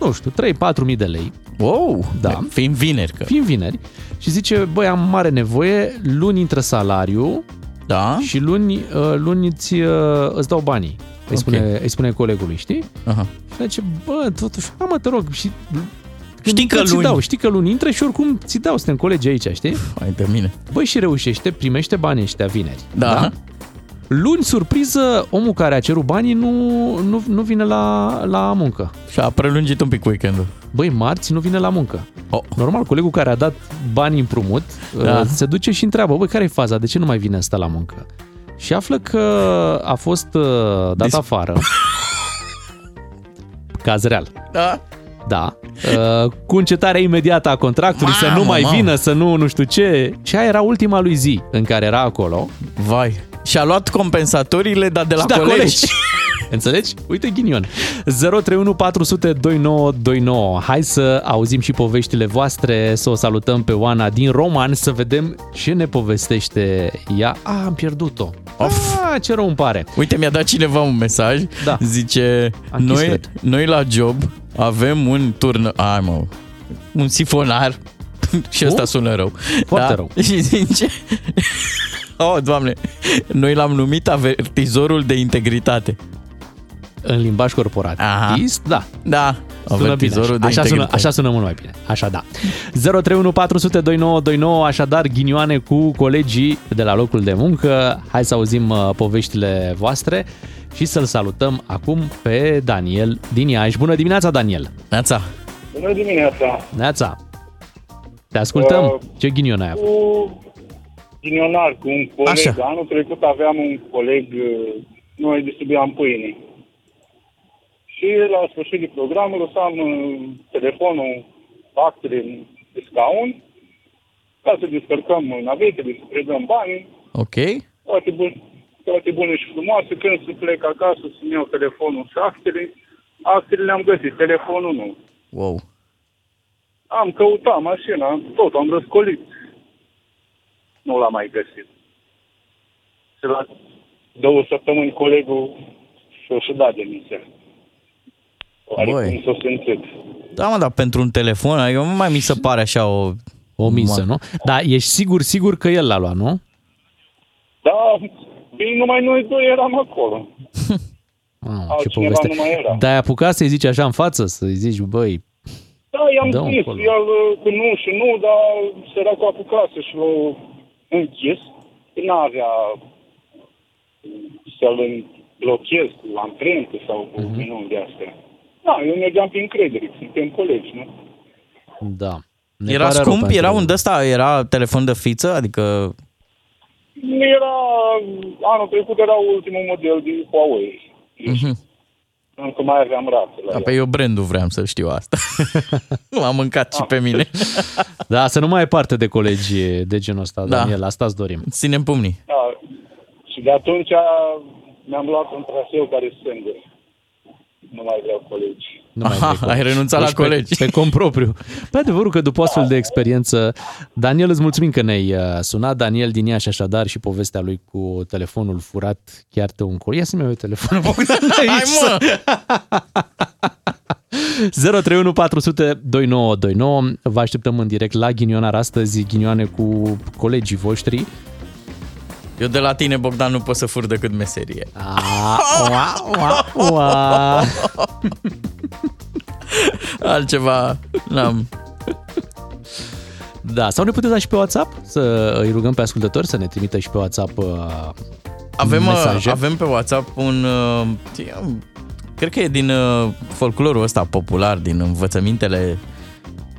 nu știu, 3-4 mii de lei. Wow, Da. Fiind vineri că. Fiind vineri. Și zice, băi, am mare nevoie, luni intră salariu Da? și luni, uh, luni îți, uh, îți dau banii. Îi, Ok. spune, îi spune colegului, știi? Aha. Și zice, bă, totuși, hai mă, te rog, și când Știi intră, că ți luni- dau, știi că luni intră și oricum ți dau, suntem colegi aici, știi? Hai de mine. Băi, și reușește, primește banii ăștia vineri. Da. Luni, surpriză, omul care a cerut banii nu, nu, nu vine la, la muncă. Și a prelungit un pic weekendul. Băi, marți nu vine la muncă. Oh. Normal, colegul care a dat bani împrumut Da. da. se duce și întreabă, băi, care e faza? De ce nu mai vine ăsta la muncă? Și află că a fost uh, dat Dis- afară. Caz real. Da. Da. Uh, cu încetarea imediată a contractului, să Mamă, nu mai mamă. vină, să nu nu știu ce. Și aia era ultima lui zi în care era acolo. Vai. Și a luat compensatoriile, dar de la Și de colegi. colegi. (laughs) Înțelegi? Uite ghinion. 031 400 2929. Hai să auzim și poveștile voastre, să o salutăm pe Oana din Roman, să vedem ce ne povestește ea. A, am pierdut-o. Of. A, ce rău îmi pare. Uite, mi-a dat cineva un mesaj. Da. Zice, A închis, noi, cred. noi la job avem un turnă... Ai, mă, un sifonar. (laughs) și ăsta Oh? sună rău. Foarte rău. (laughs) Și zice... (laughs) Oh, doamne, noi l-am numit avertizorul de integritate. În limbaj corporatist, da. Da, Sună bine. avertizorul de Așa sună, integritate. așa sună mult mai bine. Așa da. 031 400 2929, așadar ghinioane cu colegii de la locul de muncă. Hai să auzim uh, poveștile voastre și să-l salutăm acum pe Daniel din Iași. Bună dimineața, Daniel! Neața. Bună dimineața! Neața! Te ascultăm. Uh, Ce ghinion ai avut? Cu ghinionar, cu un coleg. Așa. Anul trecut aveam un coleg, uh, noi distribuiam pâine. Și la sfârșit de program lăsam uh, telefonul, actele de scaun, ca să descărcăm navetele, să predăm banii, Ok. toate, bun, toate bune și frumoase. Când să plec acasă să-mi iau telefonul și actele, actele le-am găsit, telefonul nu. Wow. Am căutat mașina, tot am răscolit. Nu l-am mai găsit. Și la două săptămâni colegul și-o și dat demisia. Băi. Oarecum s-o simțit. Da, mă, dar pentru un telefon, adică nu mai mi se pare așa o... O misă, Ma- nu? Dar ești sigur, sigur că el l-a luat, nu? Da, bine, numai noi doi eram acolo. Mamă, (laughs) ce Altcineva poveste. nu mai era. Dar ai apucat să-i zici așa în față, să-i zici, băi, Da, i-am Dă-o zis, acolo. el uh, cu nu și nu, dar săracul apucase și l-a închis. N-avea să-l blochez cu amprentă sau cu Mhm. uh-huh. minuni de astea. Da, eu mergeam prin credere, suntem colegi, nu? da. Ne Era pare rău scump? pentru- Era un ăsta? Era telefon de fiță? Adică... Era, anul trecut era ultimul model de Huawei. Mhm. Încă mai aveam rață la Da, ea. pe eu brandul vreau să știu asta. (laughs) M-a mâncat și pe mine. (laughs) Da, să nu mai ai parte de colegi de genul ăsta, Da. Daniel, asta îți dorim. Ținem pumnii. Da. Și de atunci mi-am luat un traseu care e singur. Nu mai vreau colegi. Nu mai Aha, vrei colegi. ai renunțat la Deci pe- colegi. Pe, cont propriu. Pe adevărul că după astfel de experiență, Daniel, îți mulțumim că ne-ai uh, sunat. Daniel din Iași, așadar, și povestea lui cu telefonul furat chiar te un cor. Ia să-mi iau eu telefonul, Bogdan, (laughs) aici. Hai mă! 031 400 2929. Vă așteptăm în direct la Ghinionar astăzi, ghinioane cu colegii voștri. Eu de la tine, Bogdan, nu pot să fur decât meserie. A, ua, ua, ua. Altceva n-am. Da, sau ne puteți da și pe WhatsApp să îi rugăm pe ascultători să ne trimită și pe WhatsApp uh, Avem, uh, mesaje. avem pe WhatsApp un... uh, Cred că e din uh, folclorul ăsta popular, din învățămintele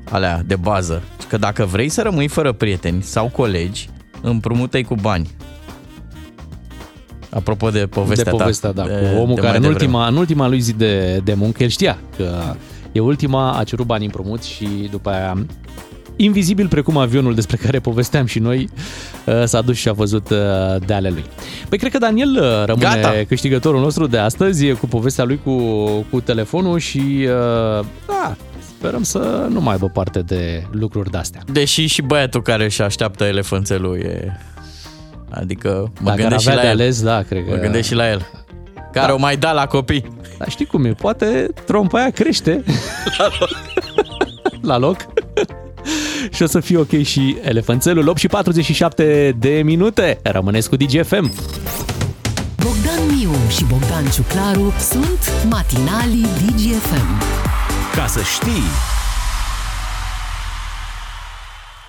alea de bază. Că dacă vrei să rămâi fără prieteni sau colegi, împrumută-i cu bani. Apropo de povestea de povestea, ta. da, cu omul de care mai în devreme. ultima, în ultima lui zi de, de muncă, el știa că e ultima, a cerut bani împrumut și după aia invizibil precum avionul despre care povesteam și noi, uh, s-a dus și a văzut uh, de ale lui. Păi cred că Daniel uh, rămâne Gata. câștigătorul nostru de astăzi cu povestea lui cu, cu telefonul și uh, da, sperăm să nu mai aibă parte de lucruri de-astea. Deși și băiatul care își așteaptă elefanțelul e... Adică mă Dacă ar gândesc și avea la de el. ales, da, cred că... Mă gândesc și la el. Care o mai da la copii. Dar știi cum e, poate trompa aia crește la (laughs) loc, la loc. și o să fie ok și elefanțelul. 8 și 47 de minute. Rămâneți cu DGFM. Bogdan Miu și Bogdan Ciuclaru sunt matinalii DGFM. Ca să știi,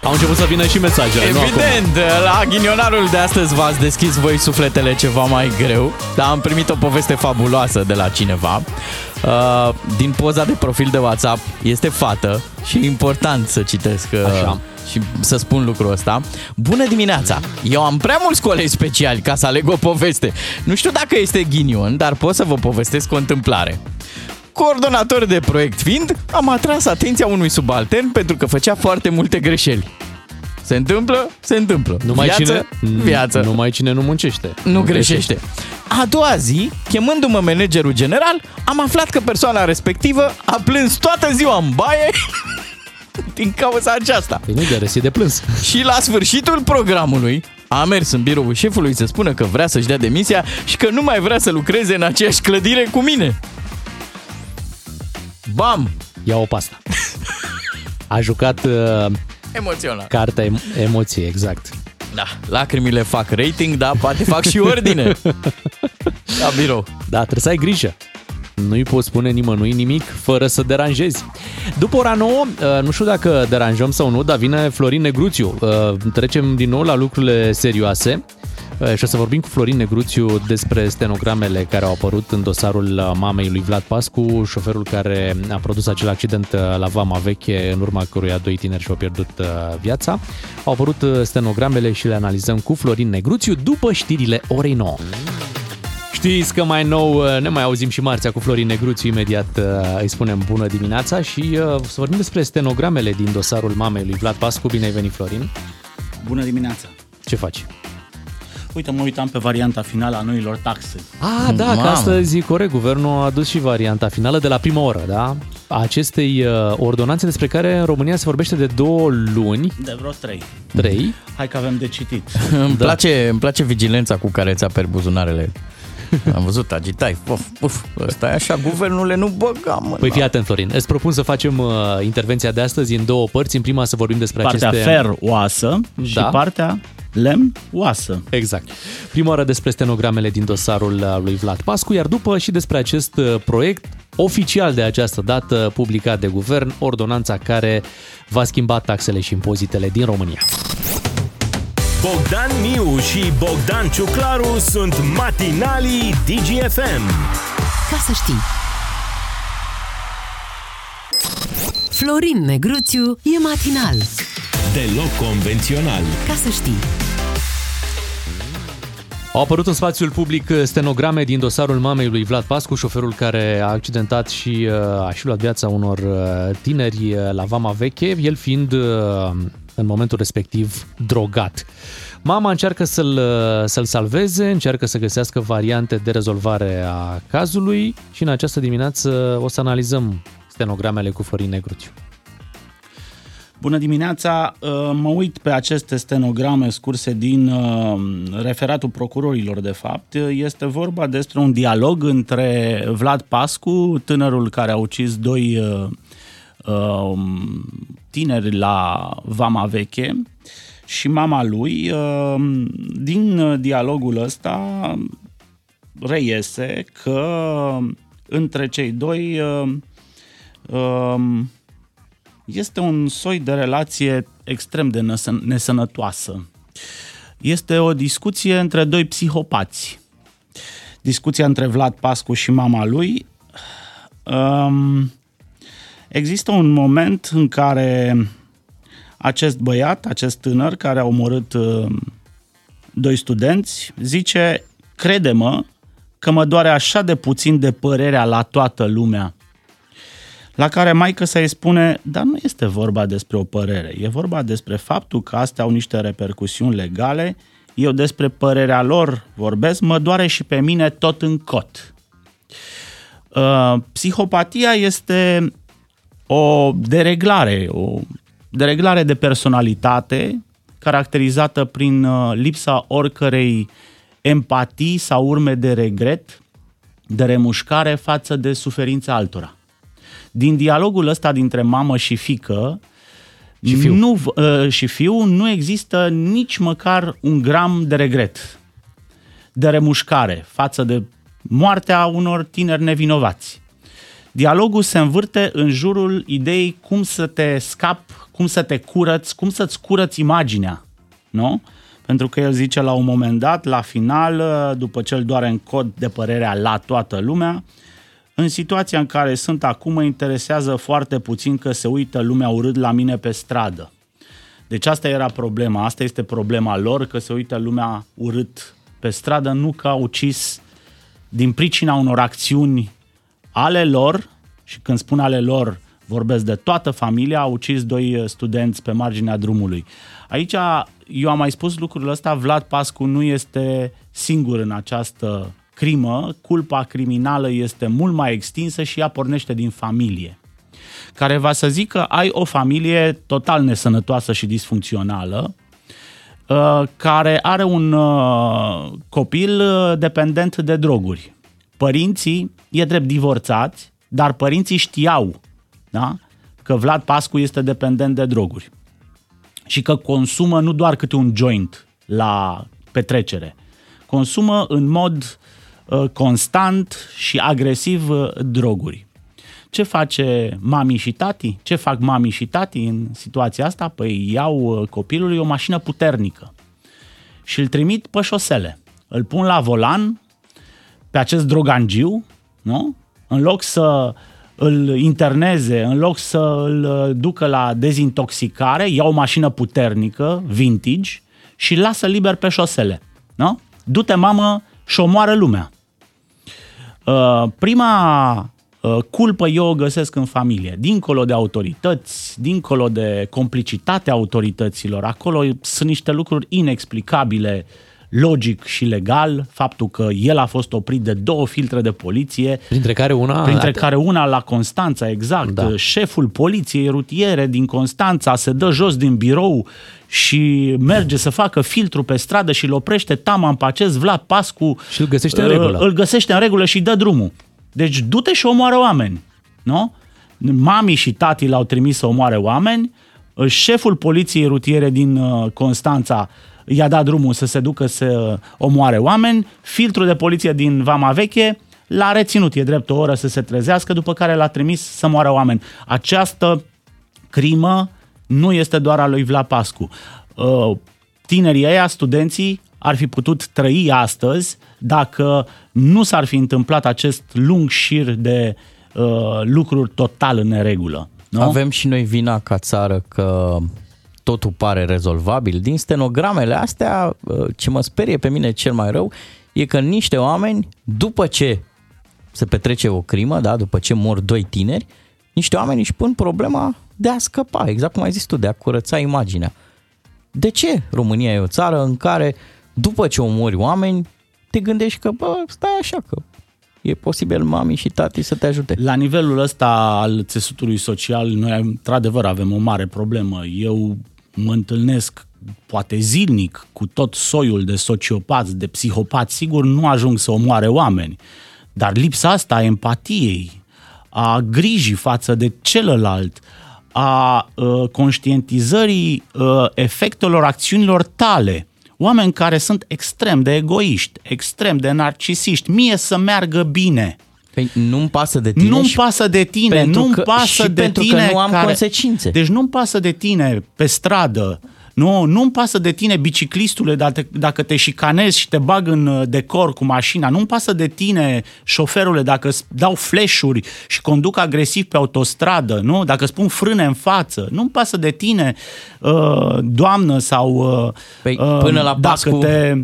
Au început să vină și mesajele. nu acum. Evident, la ghinionarul de astăzi v-ați deschis voi sufletele ceva mai greu, dar am primit o poveste fabuloasă de la cineva. Uh, Din poza de profil de WhatsApp este fată și e important să citesc uh, Așa. și să spun lucrul ăsta. Bună dimineața! Eu am prea mulți colegi speciali ca să aleg o poveste. Nu știu dacă este ghinion, dar pot să vă povestesc o întâmplare. Coordonator de proiect fiind, am atras atenția unui subaltern pentru că făcea foarte multe greșeli. Se întâmplă? Se întâmplă. Numai viață, cine, viață. Nu, Numai cine nu muncește. nu greșește. A doua zi, chemându-mă managerul general, am aflat că persoana respectivă a plâns toată ziua în baie (laughs) din cauza aceasta. Păi nu de râs, e de plâns. Și la sfârșitul programului, a mers în biroul șefului să spună că vrea să-și dea demisia și că nu mai vrea să lucreze în aceeași clădire cu mine. Bam! Ia o pasta. A jucat uh, Emoțional. cartea em- emoției, exact. Da, lacrimile fac rating, dar poate fac și ordine. La (laughs) birou. Da, trebuie să ai grijă. Nu-i poți spune nimănui nimic fără să deranjezi. După ora 9, uh, nu știu dacă deranjăm sau nu, dar vine Florin Negruțiu. Uh, Trecem din nou la lucrurile serioase uh, și o să vorbim cu Florin Negruțiu despre stenogramele care au apărut în dosarul uh, mamei lui Vlad Pascu, șoferul care a produs acel accident uh, la Vama Veche, în urma căruia doi tineri și-au pierdut uh, viața. Au apărut uh, stenogramele și le analizăm cu Florin Negruțiu după știrile orei 9. Știți că mai nou uh, ne mai auzim și marțea cu Florin Negruțiu, imediat uh, îi spunem bună dimineața și uh, să vorbim despre stenogramele din dosarul mamei lui Vlad Pascu. Bine ai venit, Florin! Bună dimineața! Ce faci? Uite, mă uitam pe varianta finală a noilor taxe. Ah, da, că Mamă. astăzi, corect, guvernul a adus și varianta finală de la prima oră, da? A acestei uh, ordonanțe despre care în România se vorbește de două luni, De vreo trei. trei. Hai că avem de citit. (laughs) Îmi, place, îmi place vigilența cu care ți aperi buzunarele. (laughs) Am văzut, agitai. Uf, uf, ăsta e așa, guvernule, nu băga, mă. Păi fii atent, Florin. Îți propun să facem uh, intervenția de astăzi în două părți. În prima să vorbim despre Partea aceste... fer oasă și Da. partea lemn oasă. Exact. Prima oară despre stenogramele din dosarul uh, lui Vlad Pascu, iar după și despre acest uh, proiect oficial de această dată publicat de guvern, ordonanța care va schimba taxele și impozitele din România. Bogdan Miu și Bogdan Ciuclaru sunt matinalii DGFM. Ca să știi. Florin Negruțiu e matinal. Deloc convențional. Ca să știi. Au apărut în spațiul public stenograme din dosarul mamei lui Vlad Pascu, șoferul care a accidentat și uh, a și luat viața unor uh, tineri uh, la Vama Veche, el fiind uh, în momentul respectiv drogat. Mama încearcă să-l, uh, să-l salveze, încearcă să găsească variante de rezolvare a cazului și în această dimineață o să analizăm stenogramele cu Florin Negruțiu. Bună dimineața! Uh, Mă uit pe aceste stenograme scurse din uh, referatul procurorilor, de fapt. Este vorba despre un dialog între Vlad Pascu, tânărul care a ucis doi uh, uh, tineri la Vama Veche, și mama lui. Uh, Din dialogul ăsta reiese că între cei doi uh, um, este un soi de relație extrem de nesă- nesănătoasă. Este o discuție între doi psihopați. Discuția între Vlad Pascu și mama lui. Um, există un moment în care acest băiat, acest tânăr care a omorât uh, doi studenți, zice, crede-mă că mă doare așa de puțin de părerea la toată lumea la care maică să îi spune, dar nu este vorba despre o părere, e vorba despre faptul că astea au niște repercusiuni legale, eu despre părerea lor vorbesc, mă doare și pe mine tot în cot. Uh, psihopatia este o dereglare, o dereglare de personalitate caracterizată prin uh, lipsa oricărei empatii sau urme de regret, de remușcare față de suferința altora din dialogul ăsta dintre mamă și fică Și fiu. Nu, uh, și fiu nu există nici măcar un gram de regret, de remușcare față de moartea unor tineri nevinovați. Dialogul se învârte în jurul ideii cum să te scapi, cum să te curăți, cum să-ți curăți imaginea. Nu? Pentru că el zice la un moment dat, la final, uh, după ce îl doare în cod de părerea la toată lumea, în situația în care sunt acum, mă interesează foarte puțin că se uită lumea urât la mine pe stradă. Deci asta era problema, asta este problema lor, că se uită lumea urât pe stradă, nu că au ucis din pricina unor acțiuni ale lor, și când spun ale lor, vorbesc de toată familia, au ucis doi studenți pe marginea drumului. Aici, eu am mai spus lucrul ăsta, Vlad Pascu nu este singur în această crimă, culpa criminală este mult mai extinsă și ea pornește din familie care va să zică ai o familie total nesănătoasă și disfuncțională, uh, care are un uh, copil uh, dependent de droguri. Părinții, e drept divorțați, dar părinții știau da? că Vlad Pascu este dependent de droguri și că consumă nu doar câte un joint la petrecere, consumă în mod uh, constant și agresiv uh, droguri. Ce face mami și tati? Ce fac mami și tati în situația asta? Păi iau uh, copilului o mașină puternică și îl trimit pe șosele. Îl pun la volan pe acest drogangiu, nu? În loc să îl interneze, în loc să îl uh, ducă la dezintoxicare, ia o mașină puternică, vintage, și îl lasă liber pe șosele. Nu? Du-te, mamă, și omoară lumea. Uh, prima uh, culpă eu o găsesc în familie. Dincolo de autorități, dincolo de complicitatea autorităților, acolo sunt niște lucruri inexplicabile logic și legal, faptul că el a fost oprit de două filtre de poliție, Printre care una... printre care una la Constanța, exact. Da. Șeful poliției rutiere din Constanța se dă jos din birou și merge să facă filtru pe stradă și îl oprește taman pe acest Vlad Pascu. Și îl găsește în uh, regulă. Îl găsește în regulă și dă drumul. Deci du-te și omoară oameni. Nu? Mami și tati l-au trimis să omoare oameni. Uh, Șeful poliției rutiere din uh, Constanța i-a dat drumul să se ducă să omoare oameni. Filtrul de poliție din Vama Veche l-a reținut, e drept o oră să se trezească, după care l-a trimis să moară oameni. Această crimă nu este doar a lui Vlad Pascu. Uh, Tinerii ăia, studenții, ar fi putut trăi astăzi dacă nu s-ar fi întâmplat acest lung șir de uh, lucruri total în neregulă. Nu? Avem și noi vina ca țară că totul pare rezolvabil. Din stenogramele astea, uh, ce mă sperie pe mine cel mai rău, e că niște oameni, după ce se petrece o crimă, da, după ce mor doi tineri, niște oameni își pun problema de a scăpa, exact cum ai zis tu, de a curăța imaginea. De ce România e o țară în care, după ce omori oameni, te gândești că, bă, stai așa, că e posibil mami și tati să te ajute. La nivelul ăsta al țesutului social, noi într-adevăr avem o mare problemă. Eu mă întâlnesc poate zilnic cu tot soiul de sociopați, de psihopați, sigur nu ajung să omoare oameni, dar lipsa asta a empatiei, a grijii față de celălalt, a uh, conștientizării uh, efectelor acțiunilor tale. Oameni care sunt extrem de egoiști, extrem de narcisiști, mie să meargă bine. Păi nu-mi pasă de tine Nu-mi și pasă de tine, pentru nu-mi că- pasă și de pentru că tine nu am care... consecințe. Deci nu-mi pasă de tine pe stradă, nu, nu-mi pasă de tine biciclistule dacă, dacă te șicanezi și te bag în uh, decor cu mașina, nu-mi pasă de tine șoferule dacă îți dau flash-uri și conduc agresiv pe autostradă, nu? dacă îți pun frâne în față, nu-mi pasă de tine uh, doamnă sau uh, Păi, uh, până la dacă Pascu, te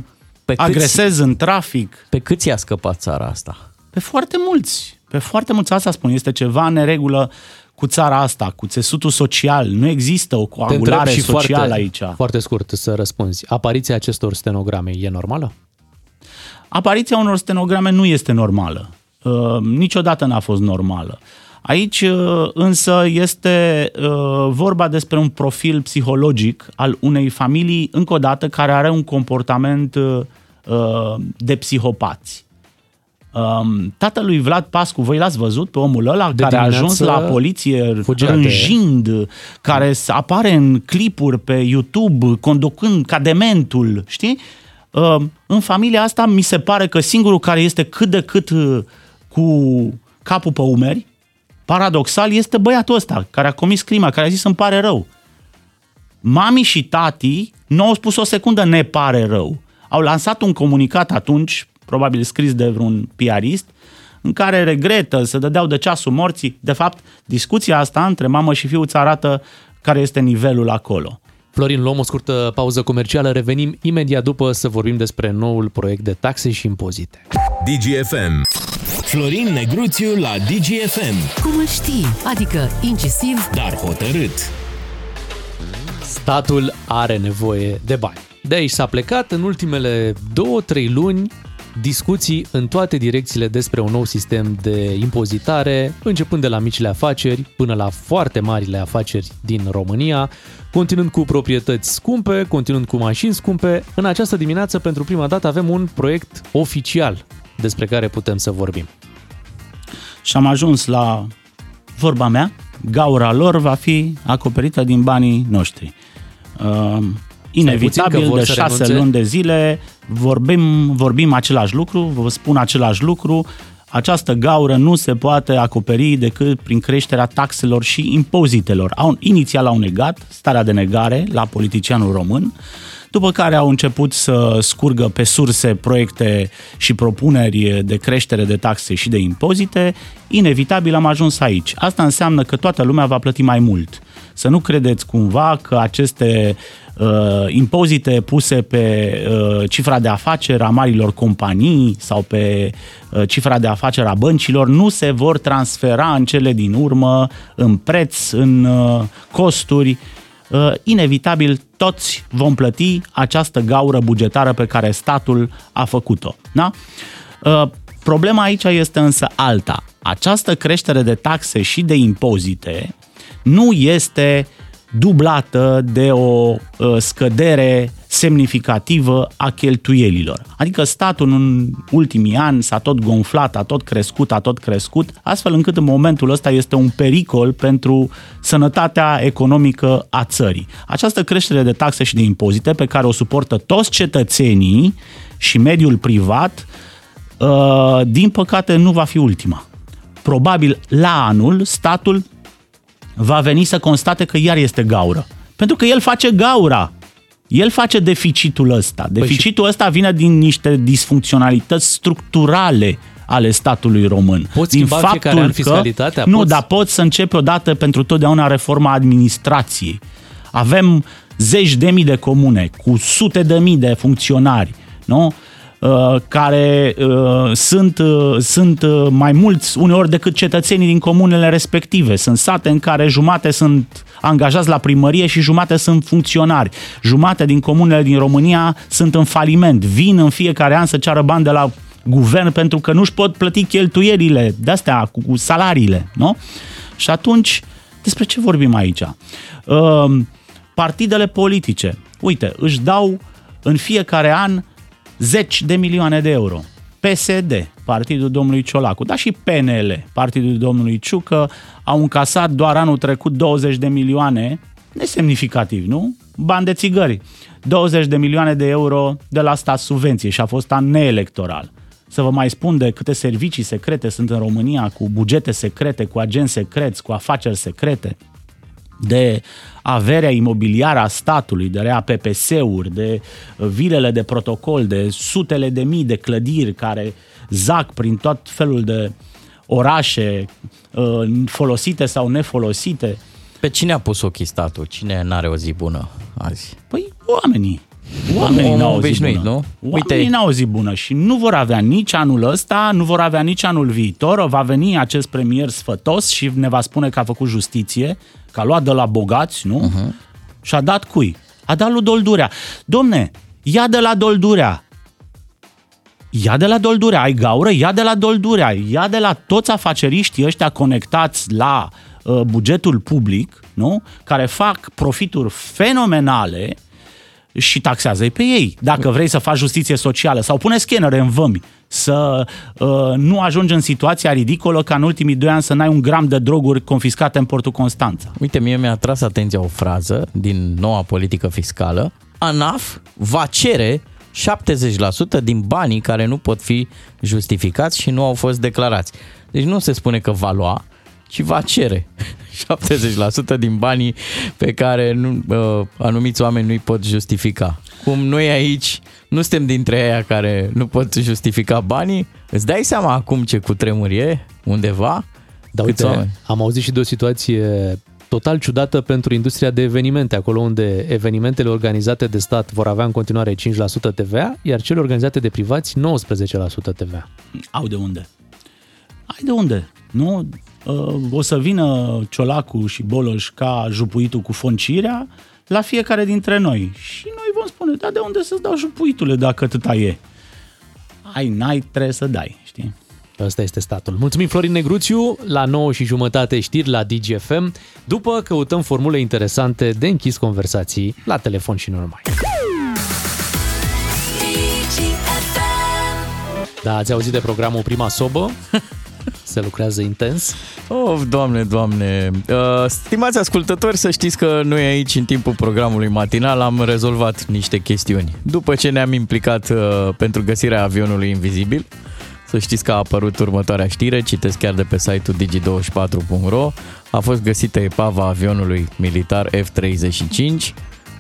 pe câți- agresezi în trafic. Pe cât i-a scăpat țara asta? Pe foarte mulți. Pe foarte mulți, asta spun, este ceva în neregulă cu țara asta, cu țesutul social. Nu există o Te întreb coagulare și socială foarte, aici. foarte scurt să răspunzi. Apariția acestor stenograme e normală? Apariția unor stenograme nu este normală. Uh, niciodată n-a fost normală. Aici uh, însă este uh, vorba despre un profil psihologic al unei familii, încă o dată, care are un comportament uh, uh, de psihopați. Um, tatălui Vlad Pascu, voi l-ați văzut pe omul ăla De care a ajuns dimineață la poliție fugea de- rânjind, care s- apare în clipuri pe YouTube, conducând ca dementul, știi? Uh, în familia asta mi se pare că singurul care este cât de cât uh, cu capul pe umeri, paradoxal, este băiatul ăsta care a comis crima, care a zis îmi pare rău. Mami și tati nu au spus o secundă ne pare rău. Au lansat un comunicat atunci, probabil scris de vreun piarist, în care regretă, să dădeau de ceasul morții. De fapt, discuția asta între mamă și fiu îți arată care este nivelul acolo. Florin, luăm o scurtă pauză comercială, revenim imediat după să vorbim despre noul proiect de taxe și impozite. DGFM. Florin Negruțiu la DGFM. Cum îl știi? Adică incisiv, Dar hotărât. Statul are nevoie de bani. De aici s-a plecat în ultimele două, trei luni discuții în toate direcțiile despre un nou sistem de impozitare, începând de la micile afaceri până la foarte marile afaceri din România, continuând cu proprietăți scumpe, continuând cu mașini scumpe. În această dimineață, pentru prima dată, avem un proiect oficial despre care putem să vorbim. Și am ajuns la vorba mea, gaura lor va fi acoperită din banii noștri. Uh, inevitabil, puțin că vor de să șase renunțe? luni de zile vorbim, vorbim același lucru, vă spun același lucru, această gaură nu se poate acoperi decât prin creșterea taxelor și impozitelor. Au, inițial au negat starea de negare la politicianul român, după care au început să scurgă pe surse proiecte și propuneri de creștere de taxe și de impozite, inevitabil am ajuns aici. Asta înseamnă că toată lumea va plăti mai mult. Să nu credeți cumva că aceste uh, impozite puse pe uh, cifra de afaceri a marilor companii sau pe uh, cifra de afaceri a băncilor nu se vor transfera în cele din urmă în preț, în uh, costuri uh, inevitabil toți vom plăti această gaură bugetară pe care statul a făcut-o. Da? Uh, problema aici este însă alta. Această creștere de taxe și de impozite nu este dublată de o uh, scădere semnificativă a cheltuielilor. Adică statul în ultimii ani s-a tot gonflat, a tot crescut, a tot crescut, astfel încât în momentul ăsta este un pericol pentru sănătatea economică a țării. Această creștere de taxe și de impozite pe care o suportă toți cetățenii și mediul privat, uh, din păcate nu va fi ultima. Probabil la anul statul va veni să constate că iar este gaură. Pentru că el face gaura. El face deficitul ăsta. Deficitul ăsta vine din niște disfuncționalități structurale ale statului român. Poți din schimba în fiecare an fiscalitatea? Nu, Poți- dar poți să începi odată pentru totdeauna reforma administrației. Avem zeci de mii de comune, cu sute de mii de funcționari, nu? Uh, care uh, sunt, uh, sunt uh, mai mulți uneori decât cetățenii din comunele respective. Sunt sate în care jumate sunt angajați la primărie și jumate sunt funcționari. Jumate din comunele din România sunt în faliment. Vin în fiecare an să ceară bani de la guvern pentru că nu-și pot plăti cheltuielile de-astea cu, cu salariile. Nu? Și atunci, despre ce vorbim aici? Uh, partidele politice, uite, își dau în fiecare an zeci de milioane de euro. PSD, partidul domnului Ciolacu, dar și PNL, partidul domnului Ciucă, au încasat doar anul trecut 20 de milioane, nesemnificativ, nu? Bani de țigări. 20 de milioane de euro de la stat subvenție și a fost an neelectoral. Să vă mai spun de câte servicii secrete sunt în România, cu bugete secrete, cu agenți secreți, cu afaceri secrete de averea imobiliară a statului, de rea PPS-uri, de vilele de protocol, de sutele de mii de clădiri care zac prin tot felul de orașe uh, folosite sau nefolosite. Pe cine a pus ochii statul? Cine n-are o zi bună azi? Păi oamenii. Oamenii Omul n-au o zi obișnuit, bună. nu? Oamenii Uite- n-au o zi bună și nu vor avea nici anul ăsta, nu vor avea nici anul viitor. Va veni acest premier sfătos și ne va spune că a făcut justiție, că a luat de la bogați, nu? Mhm. Uh-huh. Și a dat cui? A dat lui Doldurea. Domne, ia de la Doldurea. Ia de la Doldurea, ai gaură, ia de la Doldurea, ia de la toți afaceriștii ăștia conectați la uh, bugetul public, nu? Care fac profituri fenomenale și taxează-i pe ei. Dacă vrei să faci justiție socială sau pune scanere în vămi, să uh, nu ajungi în situația ridicolă ca în ultimii doi ani să n-ai un gram de droguri confiscate în portul Constanța. Uite, mie mi-a tras atenția o frază din noua politică fiscală. ANAF va cere 70% din banii care nu pot fi justificați și nu au fost declarați. Deci nu se spune că va lua, ci va cere (laughs) 70% din banii pe care nu, uh, anumiți oameni nu-i pot justifica. Cum noi aici nu suntem dintre aia care nu pot justifica banii, îți dai seama acum ce cutremur e undeva? Da, Câți uite, oameni? am auzit și de o situație total ciudată pentru industria de evenimente, acolo unde evenimentele organizate de stat vor avea în continuare 5% TVA, iar cele organizate de privați 19% TVA. Au de unde? Ai de unde? Nu? Uh, O să vină Ciolacu și Boloș ca jupuitul cu foncirea la fiecare dintre noi. Și noi vom spune, da, de unde să-ți dau jupuitule dacă atâta e? Ai, n-ai, trebuie să dai, știi? Ăsta este statul. Mulțumim Florin Negruțiu, la 9 și jumătate știri la DGFM. După căutăm formule interesante de închis conversații la telefon și nu numai. Da, ați auzit de programul Prima Sobă? (laughs) Se lucrează intens. Of, doamne, doamne. Uh, stimați ascultători, să știți că noi aici, în timpul programului matinal, am rezolvat niște chestiuni. După ce ne-am implicat uh, pentru găsirea avionului invizibil, să știți că a apărut următoarea știre, citesc chiar de pe site-ul digi24.ro, a fost găsită epava avionului militar F-35,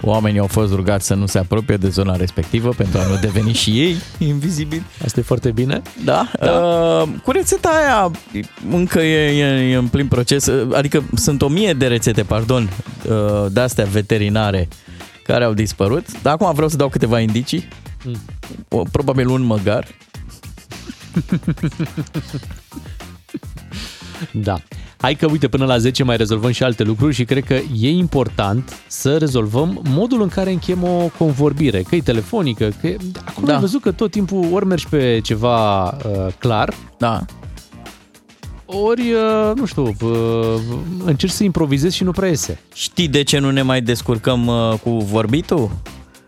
Oamenii au fost rugați să nu se apropie de zona respectivă pentru a nu deveni și ei invizibili. Asta e foarte bine. Da. da. Uh, cu rețeta aia încă e, e, e în plin proces. Adică sunt o mie de rețete, pardon, uh, de-astea veterinare care au dispărut. Dar acum vreau să dau câteva indicii. Mm. O, probabil un măgar. (laughs) Da. Hai că, uite, până la 10 mai rezolvăm și alte lucruri și cred că e important să rezolvăm modul în care închem o convorbire, că e telefonică, că acum da. am văzut că tot timpul ori mergi pe ceva uh, clar, da. ori, uh, nu știu, uh, încerci să improvizezi și nu prea iese. Știi de ce nu ne mai descurcăm uh, cu vorbitul?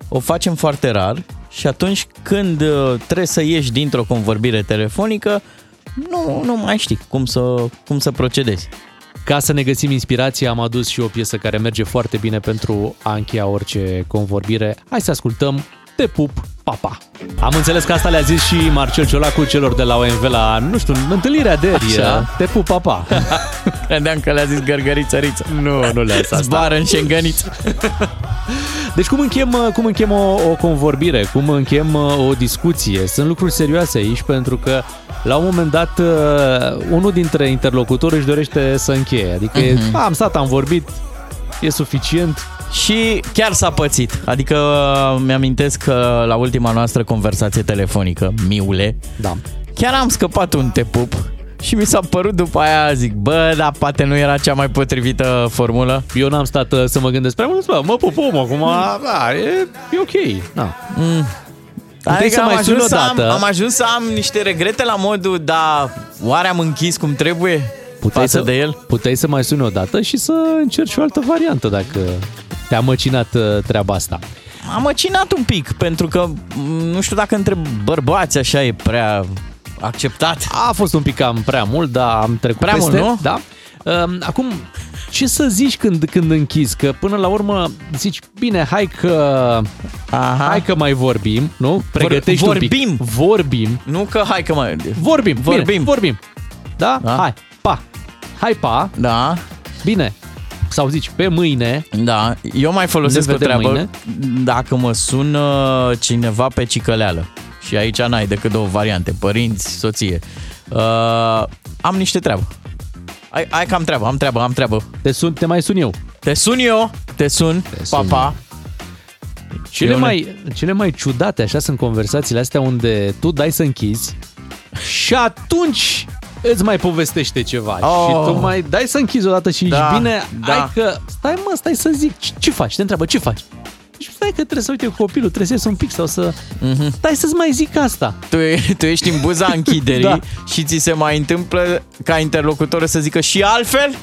O facem foarte rar și atunci când uh, trebuie să ieși dintr-o convorbire telefonică, nu, nu mai știi cum să, cum să procedezi. Ca să ne găsim inspirație, am adus și o piesă care merge foarte bine pentru a încheia orice convorbire. Hai să ascultăm Te pup, papa. Am înțeles că asta le-a zis și Marcel Ciolacu celor de la OMV la, nu știu, în întâlnirea de ieri. Așa. Te pup, papa. (laughs) Credeam că le-a zis gărgăriță riță. Nu, nu le-a zis asta. Zboară în șengăniță. (laughs) Deci cum închem, cum închem o, o convorbire, cum închem uh, o discuție? Sunt lucruri serioase aici pentru că la un moment dat uh, unul dintre interlocutori își dorește să încheie. Adică Mhm. uh-huh. am stat, am vorbit, e suficient, Și chiar s-a pățit. Adică mi-amintesc că la ultima noastră conversație telefonică, miule, Da. chiar am scăpat un te pup și mi s-a părut după aia, zic, bă, dar poate nu era cea mai potrivită formulă. Eu n-am stat uh, să mă gândesc prea mult, bă, mă pupăm acum, da, e, e ok. Da. Puteai Adică să am mai suni ajuns, să am, odată. am ajuns să am niște regrete la modul, da, oare am închis cum trebuie Puteai față să, de el? Puteai să mai suni o dată și să încerci o altă variantă dacă te-a măcinat uh, treaba asta. Am măcinat un pic, pentru că m, nu știu dacă între bărbați așa e prea acceptat. A fost un pic cam prea mult, dar am trecut Prea peste. mult, nu? Da. Um, Acum, ce să zici când, când închizi? Că până la urmă zici, bine, hai că, Aha. hai că mai vorbim, nu? Pregătești vorbim. un pic. Vorbim. Nu că hai că mai... Vorbim. Vorbim. Bine, vorbim. Da? Da. Hai, pa. Hai, pa. Da, Bine. Sau zici, pe mâine. da. Eu mai folosesc Ne o vedem treabă mâine. dacă mă sună cineva pe cicăleală. Și aici n-ai decât două variante, părinți, soție. Uh, am niște treabă. Ai, ai că am treabă, am treabă, am treabă. Te, sun, te mai sun eu. Te sun eu, te sun, te sun papa. Cele Eu ne- mai, cele mai ciudate așa sunt conversațiile astea unde tu dai să închizi și atunci îți mai povestește ceva Oh. și tu mai dai să închizi odată și Da, ești bine, da. hai că, stai mă, stai să zic, ce, ce faci? Te întreabă, ce faci? Și stai că trebuie să uite copilul, trebuie să ies un pic sau să... Mhm. Stai să-ți mai zic asta. Tu, e- (laughs) tu ești în buza închiderii (laughs) Da. și ți se mai întâmplă ca interlocutorul să zică și altfel? (laughs)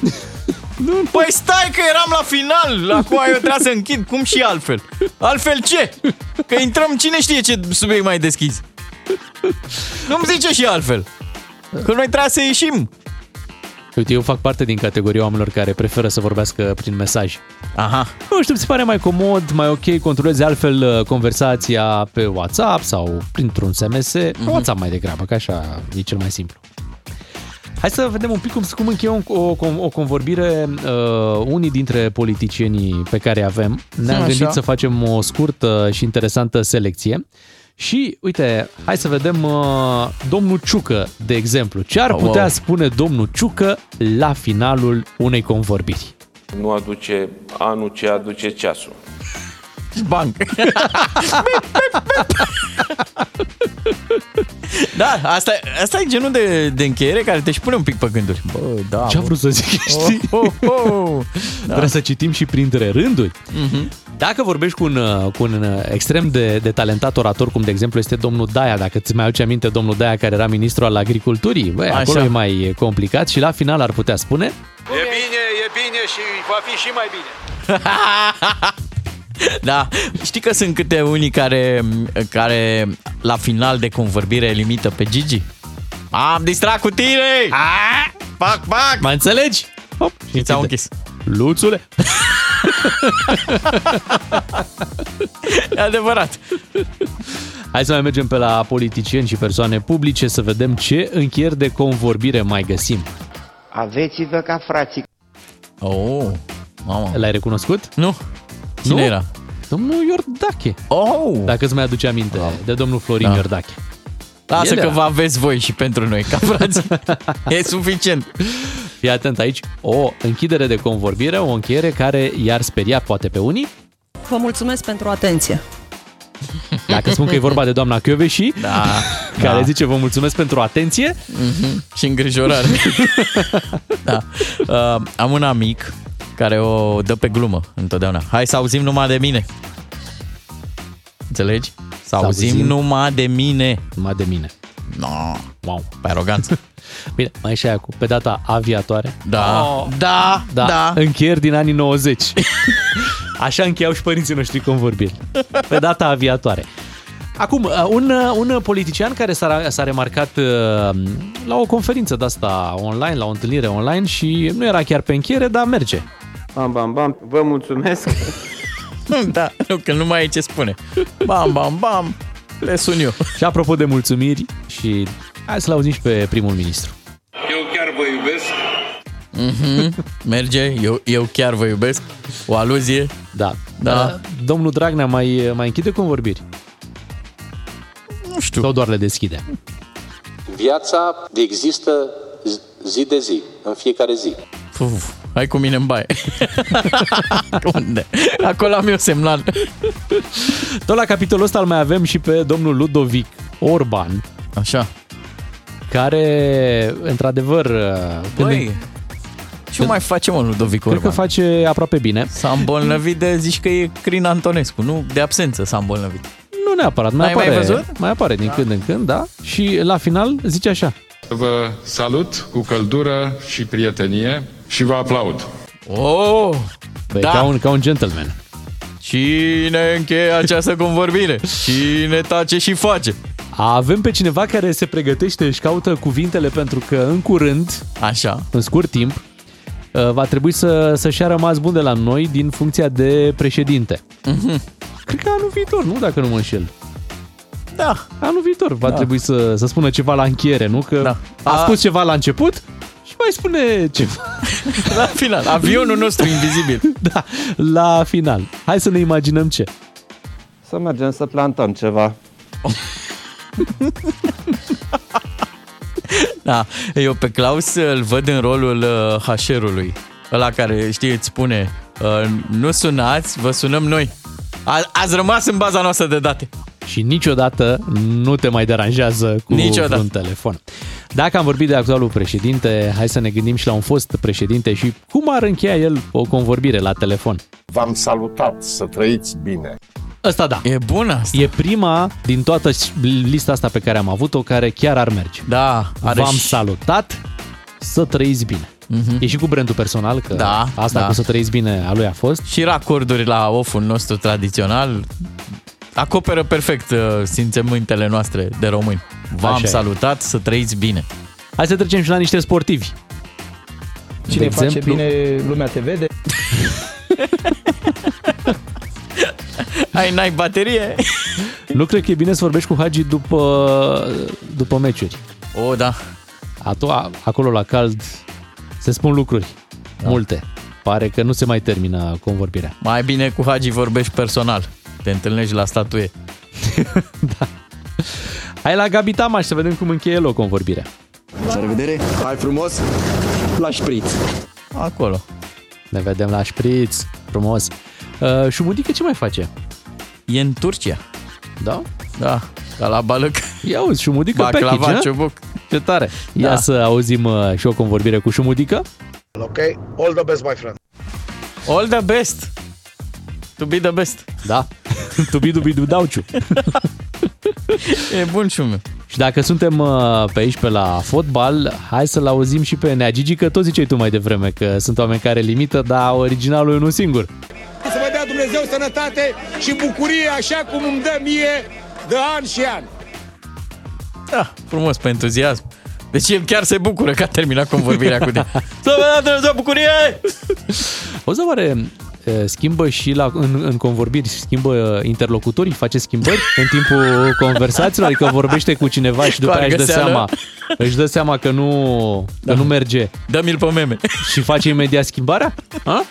Nu. Păi stai că eram la final, acum eu trebuia să închid, cum și altfel? Altfel ce? Că intrăm, cine știe ce subiect mai deschis? Nu-mi zice și altfel. Că noi trebuie să ieșim. Uite, eu fac parte din categoria oamenilor care preferă să vorbească prin mesaj. Aha. Nu știu, mi se pare mai comod, mai ok, controlezi altfel uh, conversația pe WhatsApp sau printr-un SMS, pe WhatsApp mai degrabă, că așa e cel mai simplu. Hai să vedem un pic cum, cum încheiem o, o, o convorbire uh, unii dintre politicienii pe care îi avem. Ne-am Așa. gândit să facem o scurtă și interesantă selecție. Și, uite, hai să vedem uh, domnul Ciucă, de exemplu. Ce ar Wow. putea spune domnul Ciucă la finalul unei convorbiri? Nu aduce anul ce aduce ceasul. Banc. (laughs) da, asta, asta e genul de, de încheiere care te și pune un pic pe gânduri. Bă, da. Ce-a bă. vrut să zic, știi? Oh, oh, oh. Da. Trebuie să citim și printre rânduri. Mhm. Dacă vorbești cu un, uh, cu un uh, extrem de, de talentat orator, cum de exemplu este domnul Daia, dacă ți mai aduce aminte domnul Daia care era ministru al agriculturii, băi, Așa. acolo e mai complicat și la final ar putea spune E bine, e bine și va fi și mai bine. (laughs) Da, știi că sunt câte unii care, care la final de convorbire limită pe Gigi? Am distrat cu tine! Pac, pac! Mă înțelegi? Hop, Și ți-au închis. Luțule! (laughs) E adevărat. Hai să mai mergem pe la politicieni și persoane publice să vedem ce încheieri de convorbire mai găsim. Aveți-vă ca frații. Oh, mamă. L-ai recunoscut? Nu. Cine Nu? era? Domnul Iordache. Oh! Dacă îți mai aduce aminte de domnul Florin Da. Iordache. Lasă El că era. vă aveți voi și pentru noi, ca frați. (laughs) e suficient. Fii atent aici, o închidere de convorbire, o încheiere care i-ar speria poate pe unii. Vă mulțumesc pentru atenție. Dacă spun că e vorba de doamna Chioveși, da, care da. zice vă mulțumesc pentru atenție. Mhm. Și îngrijorare. (laughs) da. Uh, am un amic care o dă pe glumă întotdeauna. Hai să auzim numai de mine. Înțelegi? Să auzim, auzim numai de mine. Numai de mine. No. Wow. Pe aroganță. (laughs) Bine, mai e și aia cu pe data aviatoare. Da. Da, da. da. Încheieri din anii 90. (laughs) Așa încheiau și părinții noștri convorbiri. Pe data aviatoare. Acum, uh, un, uh, un politician care s-a, s-a remarcat uh, la o conferință de asta online, la o întâlnire online și nu era chiar pe încheiere, dar merge. Bam, bam, bam. Vă mulțumesc. (laughs) da, nu, că nu mai e ce spune. Bam, bam, bam. Le sun eu. Și apropo de mulțumiri și hai să-l auzim și pe primul ministru. Eu chiar vă iubesc. Mhm. Merge, eu, eu chiar vă iubesc. O aluzie. Da. Da. Uh, Domnul Dragnea mai, mai închide convorbiri? Nu știu. Sau doar le deschide? Viața există zi de zi, în fiecare zi. Uf, hai cu mine în baie. (laughs) Unde? Acolo am eu semnal. Tot la capitolul ăsta îl mai avem și pe domnul Ludovic Orban. Așa. Care, într-adevăr... când- Băi, ce mai face mă Ludovic Cred Orban? că face aproape bine. S-a îmbolnăvit de, zici că e Crin Antonescu, nu? De absență s-a îmbolnăvit. Nu neapărat, mai N-ai mai apare, văzut? mai apare din când în când, da? Și la final zice așa. Vă salut cu căldură și prietenie și vă aplaud. Oh! Băi, Da. ca, un, ca un gentleman. Cine încheie această convorbire? Cine tace și face? Avem pe cineva care se pregătește, își caută cuvintele pentru că în curând, Așa. în scurt timp, uh, va trebui să, să-și a rămas bun de la noi din funcția de președinte. Mhm. Cred că anul viitor, nu? Dacă nu mă înșel. Da. Anul viitor va Da. trebui să, să spună ceva la încheiere, nu? Că Da. a, A- spus ceva la început și mai spune ceva. (laughs) La final, avionul nostru invizibil. (laughs) Da, la final. Hai să ne imaginăm ce. Să mergem să plantăm ceva. (laughs) (laughs) Da, eu pe Claus îl văd în rolul uh, HR-ului. Ăla care, știi, îți spune uh, nu sunați, vă sunăm noi. A, ați rămas în baza noastră de date. Și niciodată nu te mai deranjează cu Niciodată. un telefon. Dacă am vorbit de actualul președinte, hai să ne gândim și la un fost președinte și cum ar încheia el o convorbire la telefon. V-am salutat, să trăiți bine. Ăsta da. E bună asta. E prima din toată lista asta pe care am avut-o care chiar ar merge. Da, are V-am și- salutat, să trăiți bine. Mhm. E și cu brandul personal, că Da, asta da. cu să trăiți bine a lui a fost. Și racorduri la oful nostru tradițional acoperă perfect uh, simțământele noastre de români. V-am Așa e. salutat, să trăiți bine. Hai să trecem și la niște sportivi. Cine De face exemplu- bine, lumea te vede. (laughs) Ai, n-ai baterie? Nu cred că e bine să vorbești cu Hagi după, după meciuri. O, da. Atu, a, acolo la cald se spun lucruri. Da. Multe. Pare că nu se mai termină convorbirea. Mai bine cu Hagi vorbești personal. Te întâlnești la statuie. (laughs) Hai la Gabi Tamaș să vedem cum încheie el o convorbire. La revedere, hai frumos, la șpriț. Acolo. Ne vedem la șpriț, frumos. Uh, Șumudică ce mai face? E în Turcia. Da? Da, ca la balăc. Ia uzi, Șumudică Baclava, package, a? ciobuc. Ce tare. Ia Da. să auzim uh, și o convorbire cu Șumudică. Ok? All the best, my friend. All the best. To be the best. Da. (laughs) to be, to be, to dauciu. (laughs) E bun șumiu. Și dacă suntem uh, pe aici pe la fotbal, hai să-l auzim și pe Nea Gigi, că tot ziceai tu mai devreme că sunt oameni care limită, dar originalul e unul singur. Să vă dea Dumnezeu sănătate și bucurie așa cum îmi dă mie de an și an. Da, frumos pe entuziasm. Deci el chiar se bucură că a terminat convorbirea cu tine. Să vă dea Dumnezeu bucurie! O să oare uh, schimbă și la, în, în convorbiri, schimbă uh, interlocutorii, face schimbări în timpul conversațiilor, adică vorbește cu cineva și după Cu aia își dă argăseală. seama, își dă seama că nu, că nu merge Dă-mi-l pe meme. și face imediat schimbarea? A?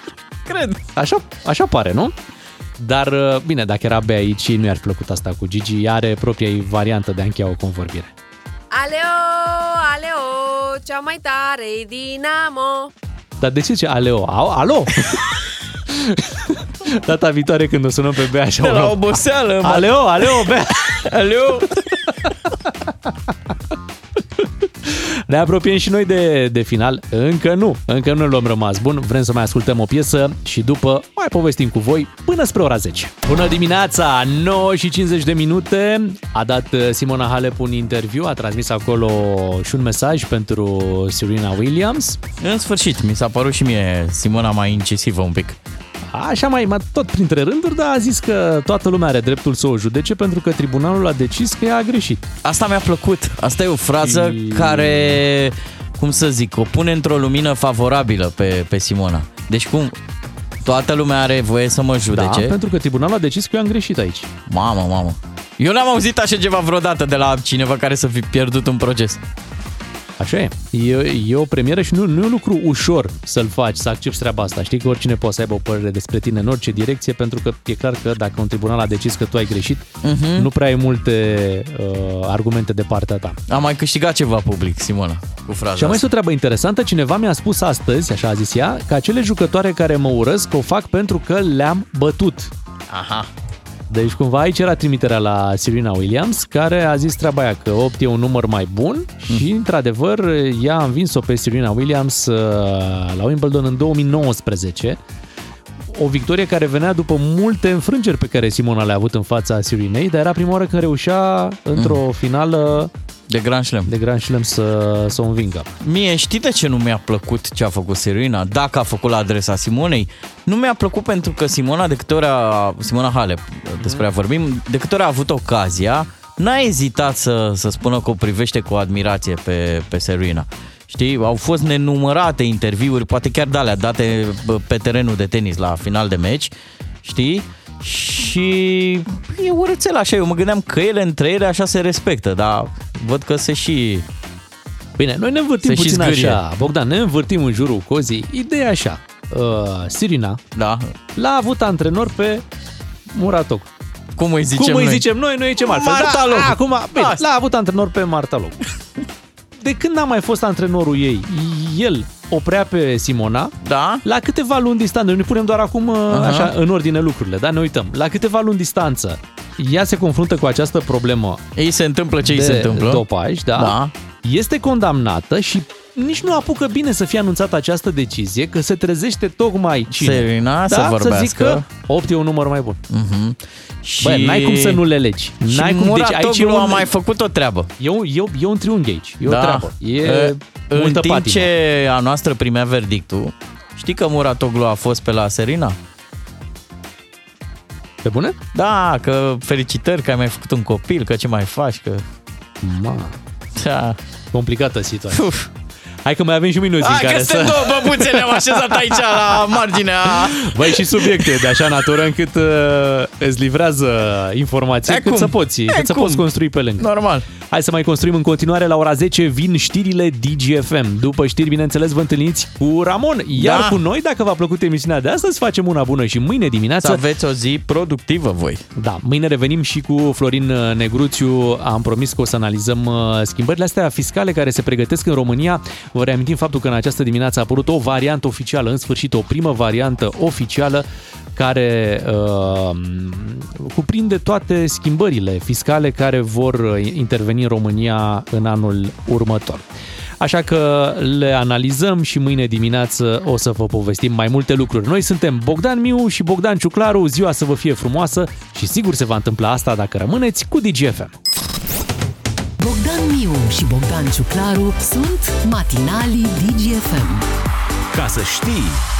Cred. Așa, așa pare, nu? Dar, uh, bine, dacă era Bea aici, nu i-ar fi plăcut asta cu Gigi, are propria ei variantă de a încheia o convorbire. Aleo, aleo, cea mai tare e Dinamo. Dar de ce zice Aleo? Au, alo? (laughs) Data viitoare când o sunăm pe Bea așa De o la luăm. oboseală, mă. Aleo, aleo, Bea! Aleo! (laughs) Ne apropiem și noi de, de final. Încă nu, încă nu l-am rămas bun. Vrem să mai ascultăm o piesă și după mai povestim cu voi până spre ora 10. Bună dimineața, 9 și 50 de minute. A dat uh, Simona Halep un interviu, a transmis acolo și un mesaj pentru Serena Williams. În sfârșit, mi s-a părut și mie Simona mai incisivă un pic. Așa mai, mai tot printre rânduri, dar a zis că toată lumea are dreptul să o judece pentru că tribunalul a decis că ea a greșit. Asta mi-a plăcut. Asta e o frază Și- care, cum să zic, o pune într-o lumină favorabilă pe, pe Simona. Deci cum, toată lumea are voie să mă Da, judece? pentru că tribunalul a decis că eu am greșit aici. Mamă, mamă. Eu n-am auzit așa ceva vreodată de la cineva care să fi pierdut un proces. Așa e. E, e o premieră și nu, nu e un lucru ușor să-l faci, să accepti treaba asta. Știi că oricine poate să aibă o părere despre tine în orice direcție, pentru că e clar că dacă un tribunal a decis că tu ai greșit, Mhm. nu prea ai multe uh, argumente de partea ta. Am mai câștigat ceva public, Simona, cu fraza Și am mai asta. o treabă interesantă, cineva mi-a spus astăzi, așa a zis ea, că acele jucătoare care mă urăsc o fac pentru că le-am bătut. Aha. Deci cumva aici era trimiterea la Serena Williams, care a zis treaba aia că 8 e un număr mai bun și, într-adevăr, ea a învins-o pe Serena Williams uh, la Wimbledon în 2019. O victorie care venea după multe înfrângeri pe care Simona le-a avut în fața Serenei, dar era prima oară când reușea într-o finală De Grand Slam. de Grand Slam să, să o învingă. Mie știi de ce nu mi-a plăcut ce a făcut Serena? Dacă a făcut la adresa Simonei, nu mi-a plăcut pentru că Simona, de câte ori a, Simona Halep, despre ea vorbim, de câte ori a avut ocazia, n-a ezitat să, să spună că o privește cu admirație pe, pe Serena. Știi, au fost nenumărate interviuri, poate chiar de alea date bă, pe terenul de tenis la final de meci, știi? Și e urățel așa, eu mă gândeam că ele între ele așa se respectă, dar văd că se și... Bine, noi ne învârtim Se și puțin zgârie. așa, Bogdan, ne învârtim în jurul cozii. Ideea e așa, uh, Sirina da. l-a avut antrenor pe Muratog. Cum îi zicem Cum îi noi? zicem noi, noi zicem altfel. Marta Logu. Da, acum, bine, Asta. l-a avut antrenor pe Marta Logu. De când n-a mai fost antrenorul ei, el oprea pe Simona da? la câteva luni distanță. Noi ne punem doar acum uh, Aha. așa în ordine lucrurile, da? Ne uităm. La câteva luni distanță, ea se confruntă cu această problemă. Ei se întâmplă ce îi de se întâmplă. dopaj, da? Da. Este condamnată și nici nu apucă bine să fie anunțată această decizie, că se trezește tocmai cine? Serena să da? Să vorbească. zică 8 e un număr mai bun. Mhm. Și... Bă, n-ai cum să nu le legi. Și N-ai cum. Deci aici e Muratoglu un, a mai făcut o treabă. E un, e, un- e un triunghi aici. E o da. treabă. E E, în multă timp patimă. ce a noastră primea verdictul, știi că Muratoglu a fost pe la Serena? Pe bune? Da, că felicitări că ai mai făcut un copil, că ce mai faci, că... Ma. Da. Complicată situație. Uf. Hai că mai avem și minuți în Hai care că să... suntem două băbuțe, ne-am așezat aici la (laughs) marginea... Băi, și subiecte de așa natură încât uh, îți livrează informații E cât cum? să poți, E cât să cum? poți construi pe lângă. Normal. Hai să mai construim în continuare la ora 10 vin știrile DGFM. După știri, bineînțeles, vă întâlniți cu Ramon. Iar Da. cu noi, dacă v-a plăcut emisiunea de astăzi, facem una bună și mâine dimineață... Să aveți o zi productivă voi. Da, mâine revenim și cu Florin uh, Negruțiu. Am promis că o să analizăm uh, schimbările astea fiscale care se pregătesc în România. Vă reamintim faptul că în această dimineață a apărut o variantă oficială, în sfârșit o primă variantă oficială care uh, cuprinde toate schimbările fiscale care vor uh, interveni în România în anul următor. Așa că le analizăm și mâine dimineață o să vă povestim mai multe lucruri. Noi suntem Bogdan Miu și Bogdan Ciuclaru. Ziua să vă fie frumoasă și sigur se va întâmpla asta dacă rămâneți cu DGFM. Bogdan Miu și Bogdan Ciuclaru sunt matinalii DGFM. Ca să știi...